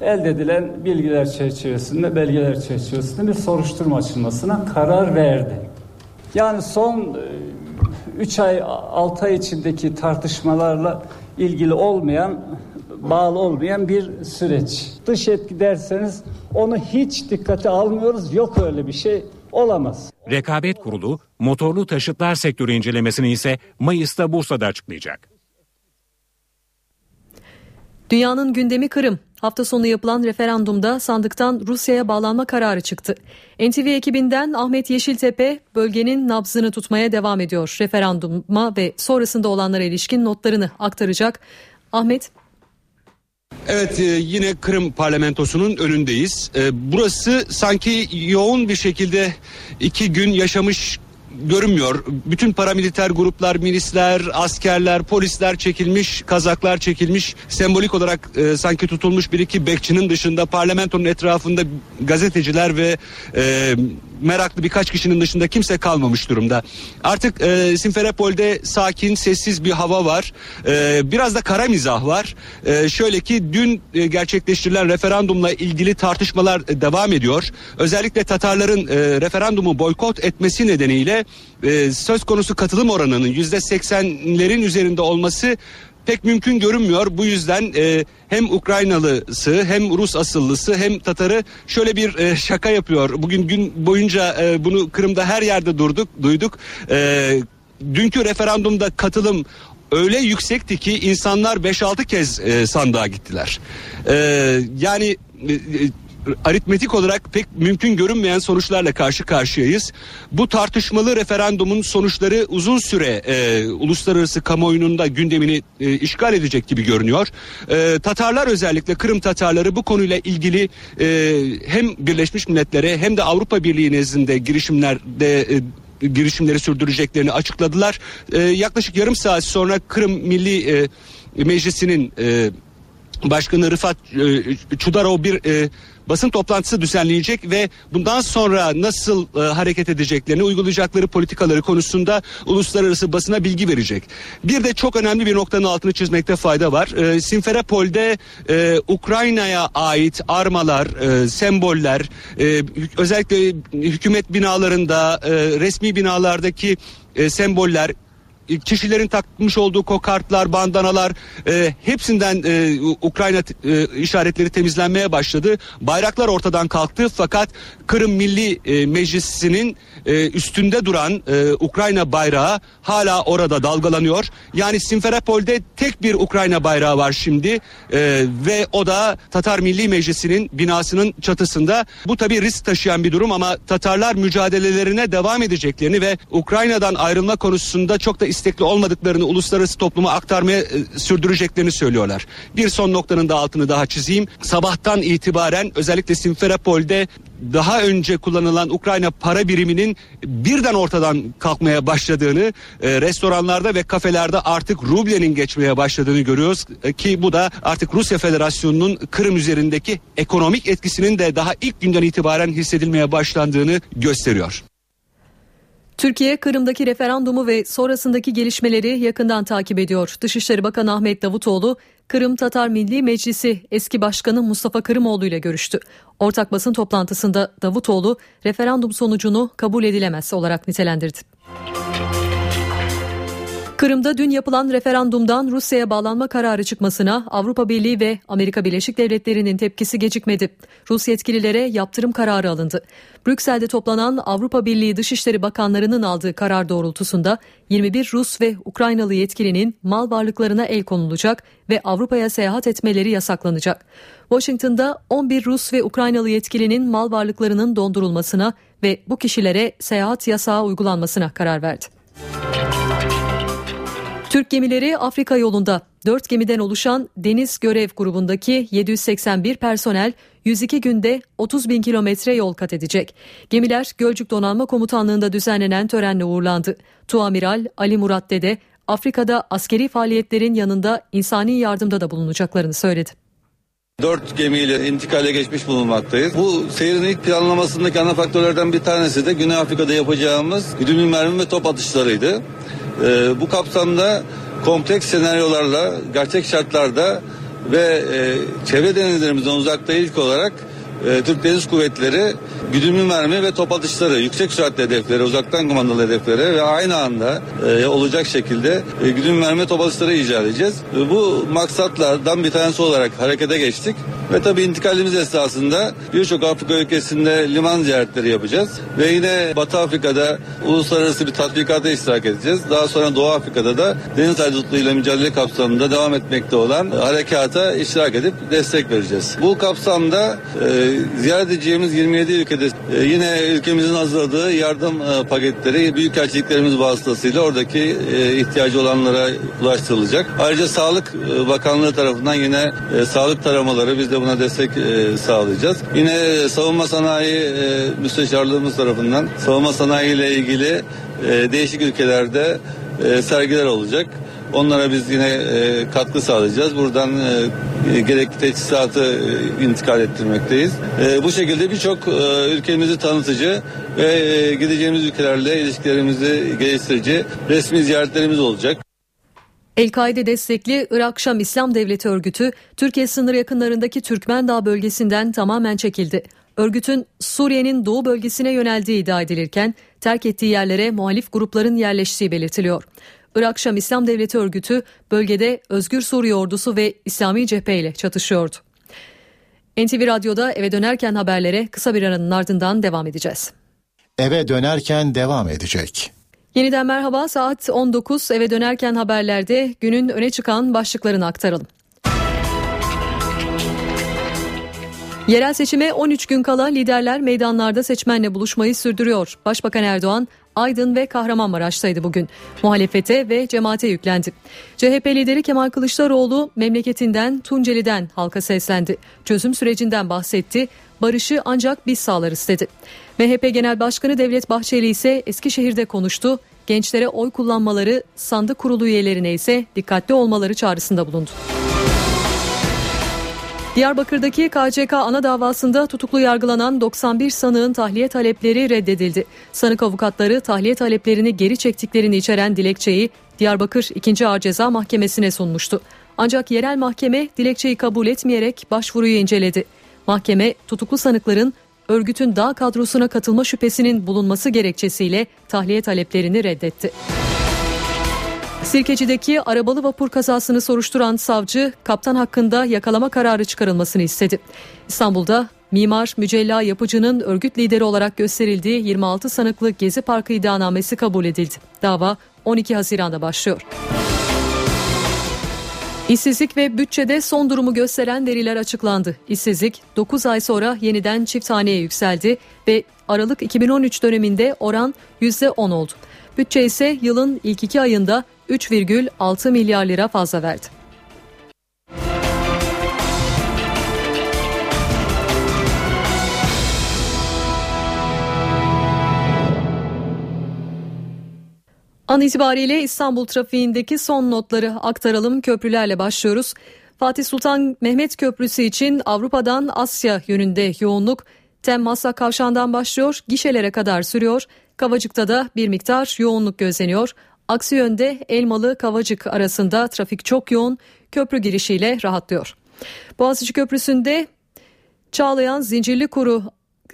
elde edilen bilgiler çerçevesinde, belgeler çerçevesinde bir soruşturma açılmasına karar verdi. Yani son 3 e, ay 6 ay içindeki tartışmalarla ilgili olmayan bağlı olmayan bir süreç. Dış etki derseniz onu hiç dikkate almıyoruz. Yok öyle bir şey olamaz. Rekabet Kurulu motorlu taşıtlar sektörü incelemesini ise Mayıs'ta Bursa'da açıklayacak. Dünyanın gündemi Kırım. Hafta sonu yapılan referandumda sandıktan Rusya'ya bağlanma kararı çıktı. NTV ekibinden Ahmet Yeşiltepe bölgenin nabzını tutmaya devam ediyor. Referanduma ve sonrasında olanlara ilişkin notlarını aktaracak. Ahmet Evet e, yine Kırım parlamentosunun önündeyiz. E, burası sanki yoğun bir şekilde iki gün yaşamış görünmüyor. Bütün paramiliter gruplar, milisler, askerler, polisler çekilmiş, kazaklar çekilmiş. Sembolik olarak e, sanki tutulmuş bir iki bekçinin dışında parlamentonun etrafında gazeteciler ve e, meraklı birkaç kişinin dışında kimse kalmamış durumda. Artık e, Simferopol'de sakin, sessiz bir hava var. E, biraz da kara mizah var. E, şöyle ki dün e, gerçekleştirilen referandumla ilgili tartışmalar e, devam ediyor. Özellikle Tatarların e, referandumu boykot etmesi nedeniyle e, söz konusu katılım oranının yüzde seksenlerin üzerinde olması pek mümkün görünmüyor. Bu yüzden e, hem Ukraynalısı hem Rus asıllısı hem Tatarı şöyle bir e, şaka yapıyor. Bugün gün boyunca e, bunu Kırım'da her yerde durduk, duyduk. E, dünkü referandumda katılım öyle yüksekti ki insanlar 5-6 kez e, sandığa gittiler. E, yani e, aritmetik olarak pek mümkün görünmeyen sonuçlarla karşı karşıyayız. Bu tartışmalı referandumun sonuçları uzun süre e, uluslararası kamuoyunun da gündemini e, işgal edecek gibi görünüyor. E, Tatarlar özellikle Kırım Tatarları bu konuyla ilgili e, hem Birleşmiş Milletler'e hem de Avrupa Birliği nezdinde girişimlerde e, girişimleri sürdüreceklerini açıkladılar. E, yaklaşık yarım saat sonra Kırım Milli e, Meclisi'nin e, Başkanı Rıfat e, Çudarov bir e, basın toplantısı düzenleyecek ve bundan sonra nasıl e, hareket edeceklerini, uygulayacakları politikaları konusunda uluslararası basına bilgi verecek. Bir de çok önemli bir noktanın altını çizmekte fayda var. E, Simferopol'de e, Ukrayna'ya ait armalar, e, semboller, e, özellikle hükümet binalarında, e, resmi binalardaki e, semboller kişilerin takmış olduğu kokartlar, bandanalar e, hepsinden e, Ukrayna e, işaretleri temizlenmeye başladı. Bayraklar ortadan kalktı fakat Kırım Milli e, Meclisi'nin e, üstünde duran e, Ukrayna bayrağı hala orada dalgalanıyor. Yani Simferopol'de tek bir Ukrayna bayrağı var şimdi e, ve o da Tatar Milli Meclisi'nin binasının çatısında. Bu tabi risk taşıyan bir durum ama Tatarlar mücadelelerine devam edeceklerini ve Ukrayna'dan ayrılma konusunda çok da istekli olmadıklarını uluslararası topluma aktarmaya e, sürdüreceklerini söylüyorlar. Bir son noktanın da altını daha çizeyim. Sabahtan itibaren özellikle Simferopol'de daha önce kullanılan Ukrayna para biriminin birden ortadan kalkmaya başladığını, e, restoranlarda ve kafelerde artık rublenin geçmeye başladığını görüyoruz e, ki bu da artık Rusya Federasyonu'nun Kırım üzerindeki ekonomik etkisinin de daha ilk günden itibaren hissedilmeye başlandığını gösteriyor. Türkiye Kırım'daki referandumu ve sonrasındaki gelişmeleri yakından takip ediyor. Dışişleri Bakanı Ahmet Davutoğlu, Kırım Tatar Milli Meclisi eski başkanı Mustafa Kırımoğlu ile görüştü. Ortak basın toplantısında Davutoğlu referandum sonucunu kabul edilemez olarak nitelendirdi. Kırım'da dün yapılan referandumdan Rusya'ya bağlanma kararı çıkmasına Avrupa Birliği ve Amerika Birleşik Devletleri'nin tepkisi gecikmedi. Rus yetkililere yaptırım kararı alındı. Brüksel'de toplanan Avrupa Birliği Dışişleri Bakanlarının aldığı karar doğrultusunda 21 Rus ve Ukraynalı yetkilinin mal varlıklarına el konulacak ve Avrupa'ya seyahat etmeleri yasaklanacak. Washington'da 11 Rus ve Ukraynalı yetkilinin mal varlıklarının dondurulmasına ve bu kişilere seyahat yasağı uygulanmasına karar verdi. Türk gemileri Afrika yolunda 4 gemiden oluşan deniz görev grubundaki 781 personel 102 günde 30 bin kilometre yol kat edecek. Gemiler Gölcük Donanma Komutanlığı'nda düzenlenen törenle uğurlandı. Tuamiral Ali Murat Dede Afrika'da askeri faaliyetlerin yanında insani yardımda da bulunacaklarını söyledi. Dört gemiyle intikale geçmiş bulunmaktayız. Bu seyrin ilk planlamasındaki ana faktörlerden bir tanesi de Güney Afrika'da yapacağımız güdümlü mermi ve top atışlarıydı. Ee, bu kapsamda kompleks senaryolarla, gerçek şartlarda ve e, çevre denizlerimizden uzakta ilk olarak e, Türk Deniz Kuvvetleri güdümlü mermi ve top atışları, yüksek süratli hedeflere, uzaktan kumandalı hedeflere ve aynı anda e, olacak şekilde e, güdümlü mermi top atışları icat edeceğiz. E, bu maksatlardan bir tanesi olarak harekete geçtik. Ve tabii intikalimiz esnasında birçok Afrika ülkesinde liman ziyaretleri yapacağız. Ve yine Batı Afrika'da uluslararası bir tatbikata iştirak edeceğiz. Daha sonra Doğu Afrika'da da deniz haydutluğuyla mücadele kapsamında devam etmekte olan harekata iştirak edip destek vereceğiz. Bu kapsamda e, ziyaret edeceğimiz 27 ülkede e, yine ülkemizin hazırladığı yardım e, paketleri büyükelçiliklerimiz vasıtasıyla oradaki e, ihtiyacı olanlara ulaştırılacak. Ayrıca Sağlık e, Bakanlığı tarafından yine e, sağlık taramaları biz de buna destek e, sağlayacağız. Yine savunma sanayi e, müsteşarlığımız tarafından savunma sanayi ile ilgili e, değişik ülkelerde e, sergiler olacak. Onlara biz yine e, katkı sağlayacağız. Buradan e, gerekli teçhizatı e, intikal ettirmekteyiz. Bu şekilde birçok e, ülkemizi tanıtıcı ve gideceğimiz ülkelerle ilişkilerimizi geliştirici resmi ziyaretlerimiz olacak. El-Kaide destekli Irak Şam İslam Devleti örgütü Türkiye sınır yakınlarındaki Türkmen Dağ bölgesinden tamamen çekildi. Örgütün Suriye'nin doğu bölgesine yöneldiği iddia edilirken terk ettiği yerlere muhalif grupların yerleştiği belirtiliyor. Irak Şam İslam Devleti örgütü bölgede Özgür Suriye ordusu ve İslami cephe ile çatışıyordu. NTV Radyo'da eve dönerken haberlere kısa bir aranın ardından devam edeceğiz. Eve dönerken devam edecek. Yeniden merhaba saat 19 eve dönerken haberlerde günün öne çıkan başlıklarını aktaralım. Yerel seçime 13 gün kala liderler meydanlarda seçmenle buluşmayı sürdürüyor. Başbakan Erdoğan Aydın ve Kahramanmaraş'taydı bugün. Muhalefete ve cemaate yüklendi. CHP lideri Kemal Kılıçdaroğlu memleketinden Tunceli'den halka seslendi. Çözüm sürecinden bahsetti. Barışı ancak biz sağlarız dedi. MHP Genel Başkanı Devlet Bahçeli ise Eskişehir'de konuştu. Gençlere oy kullanmaları, sandık kurulu üyelerine ise dikkatli olmaları çağrısında bulundu. Diyarbakır'daki KCK ana davasında tutuklu yargılanan 91 sanığın tahliye talepleri reddedildi. Sanık avukatları tahliye taleplerini geri çektiklerini içeren dilekçeyi Diyarbakır 2. Ağır Ceza Mahkemesi'ne sunmuştu. Ancak yerel mahkeme dilekçeyi kabul etmeyerek başvuruyu inceledi. Mahkeme tutuklu sanıkların örgütün dağ kadrosuna katılma şüphesinin bulunması gerekçesiyle tahliye taleplerini reddetti. Sirkeci'deki arabalı vapur kazasını soruşturan savcı kaptan hakkında yakalama kararı çıkarılmasını istedi. İstanbul'da mimar Mücella Yapıcı'nın örgüt lideri olarak gösterildiği 26 sanıklı Gezi Parkı iddianamesi kabul edildi. Dava 12 Haziran'da başlıyor. İşsizlik ve bütçede son durumu gösteren veriler açıklandı. İşsizlik 9 ay sonra yeniden çift haneye yükseldi ve Aralık 2013 döneminde oran %10 oldu. Bütçe ise yılın ilk iki ayında 3,6 milyar lira fazla verdi. An itibariyle İstanbul trafiğindeki son notları aktaralım. Köprülerle başlıyoruz. Fatih Sultan Mehmet Köprüsü için Avrupa'dan Asya yönünde yoğunluk Tem Maslak Kavşağı'ndan başlıyor, gişelere kadar sürüyor. Kavacık'ta da bir miktar yoğunluk gözleniyor. Aksi yönde Elmalı Kavacık arasında trafik çok yoğun, köprü girişiyle rahatlıyor. Boğaziçi Köprüsü'nde Çağlayan Zincirli Kuru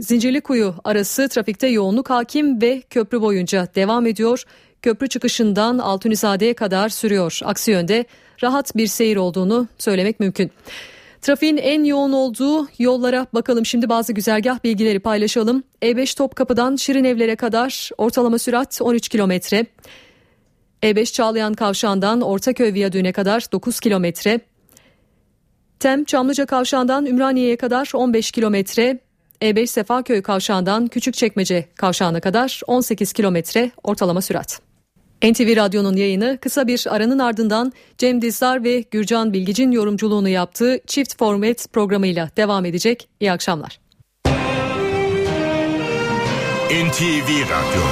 Zincirli Kuyu arası trafikte yoğunluk hakim ve köprü boyunca devam ediyor. köprü çıkışından Altunizade'ye kadar sürüyor. Aksi yönde rahat bir seyir olduğunu söylemek mümkün. Trafiğin en yoğun olduğu yollara bakalım. Şimdi bazı güzergah bilgileri paylaşalım. E5 Topkapı'dan Şirinevler'e kadar ortalama sürat 13 kilometre. E5 Çağlayan Kavşağı'ndan Ortaköy Viyadüğü'ne kadar 9 kilometre. Tem Çamlıca Kavşağı'ndan Ümraniye'ye kadar 15 kilometre. E5 Sefaköy Kavşağı'ndan Küçükçekmece Kavşağı'na kadar 18 kilometre ortalama sürat. NTV Radyo'nun yayını kısa bir aranın ardından Cem Dizdar ve Gürcan Bilgic'in yorumculuğunu yaptığı Çift Format programıyla devam edecek. İyi akşamlar. NTV Radyo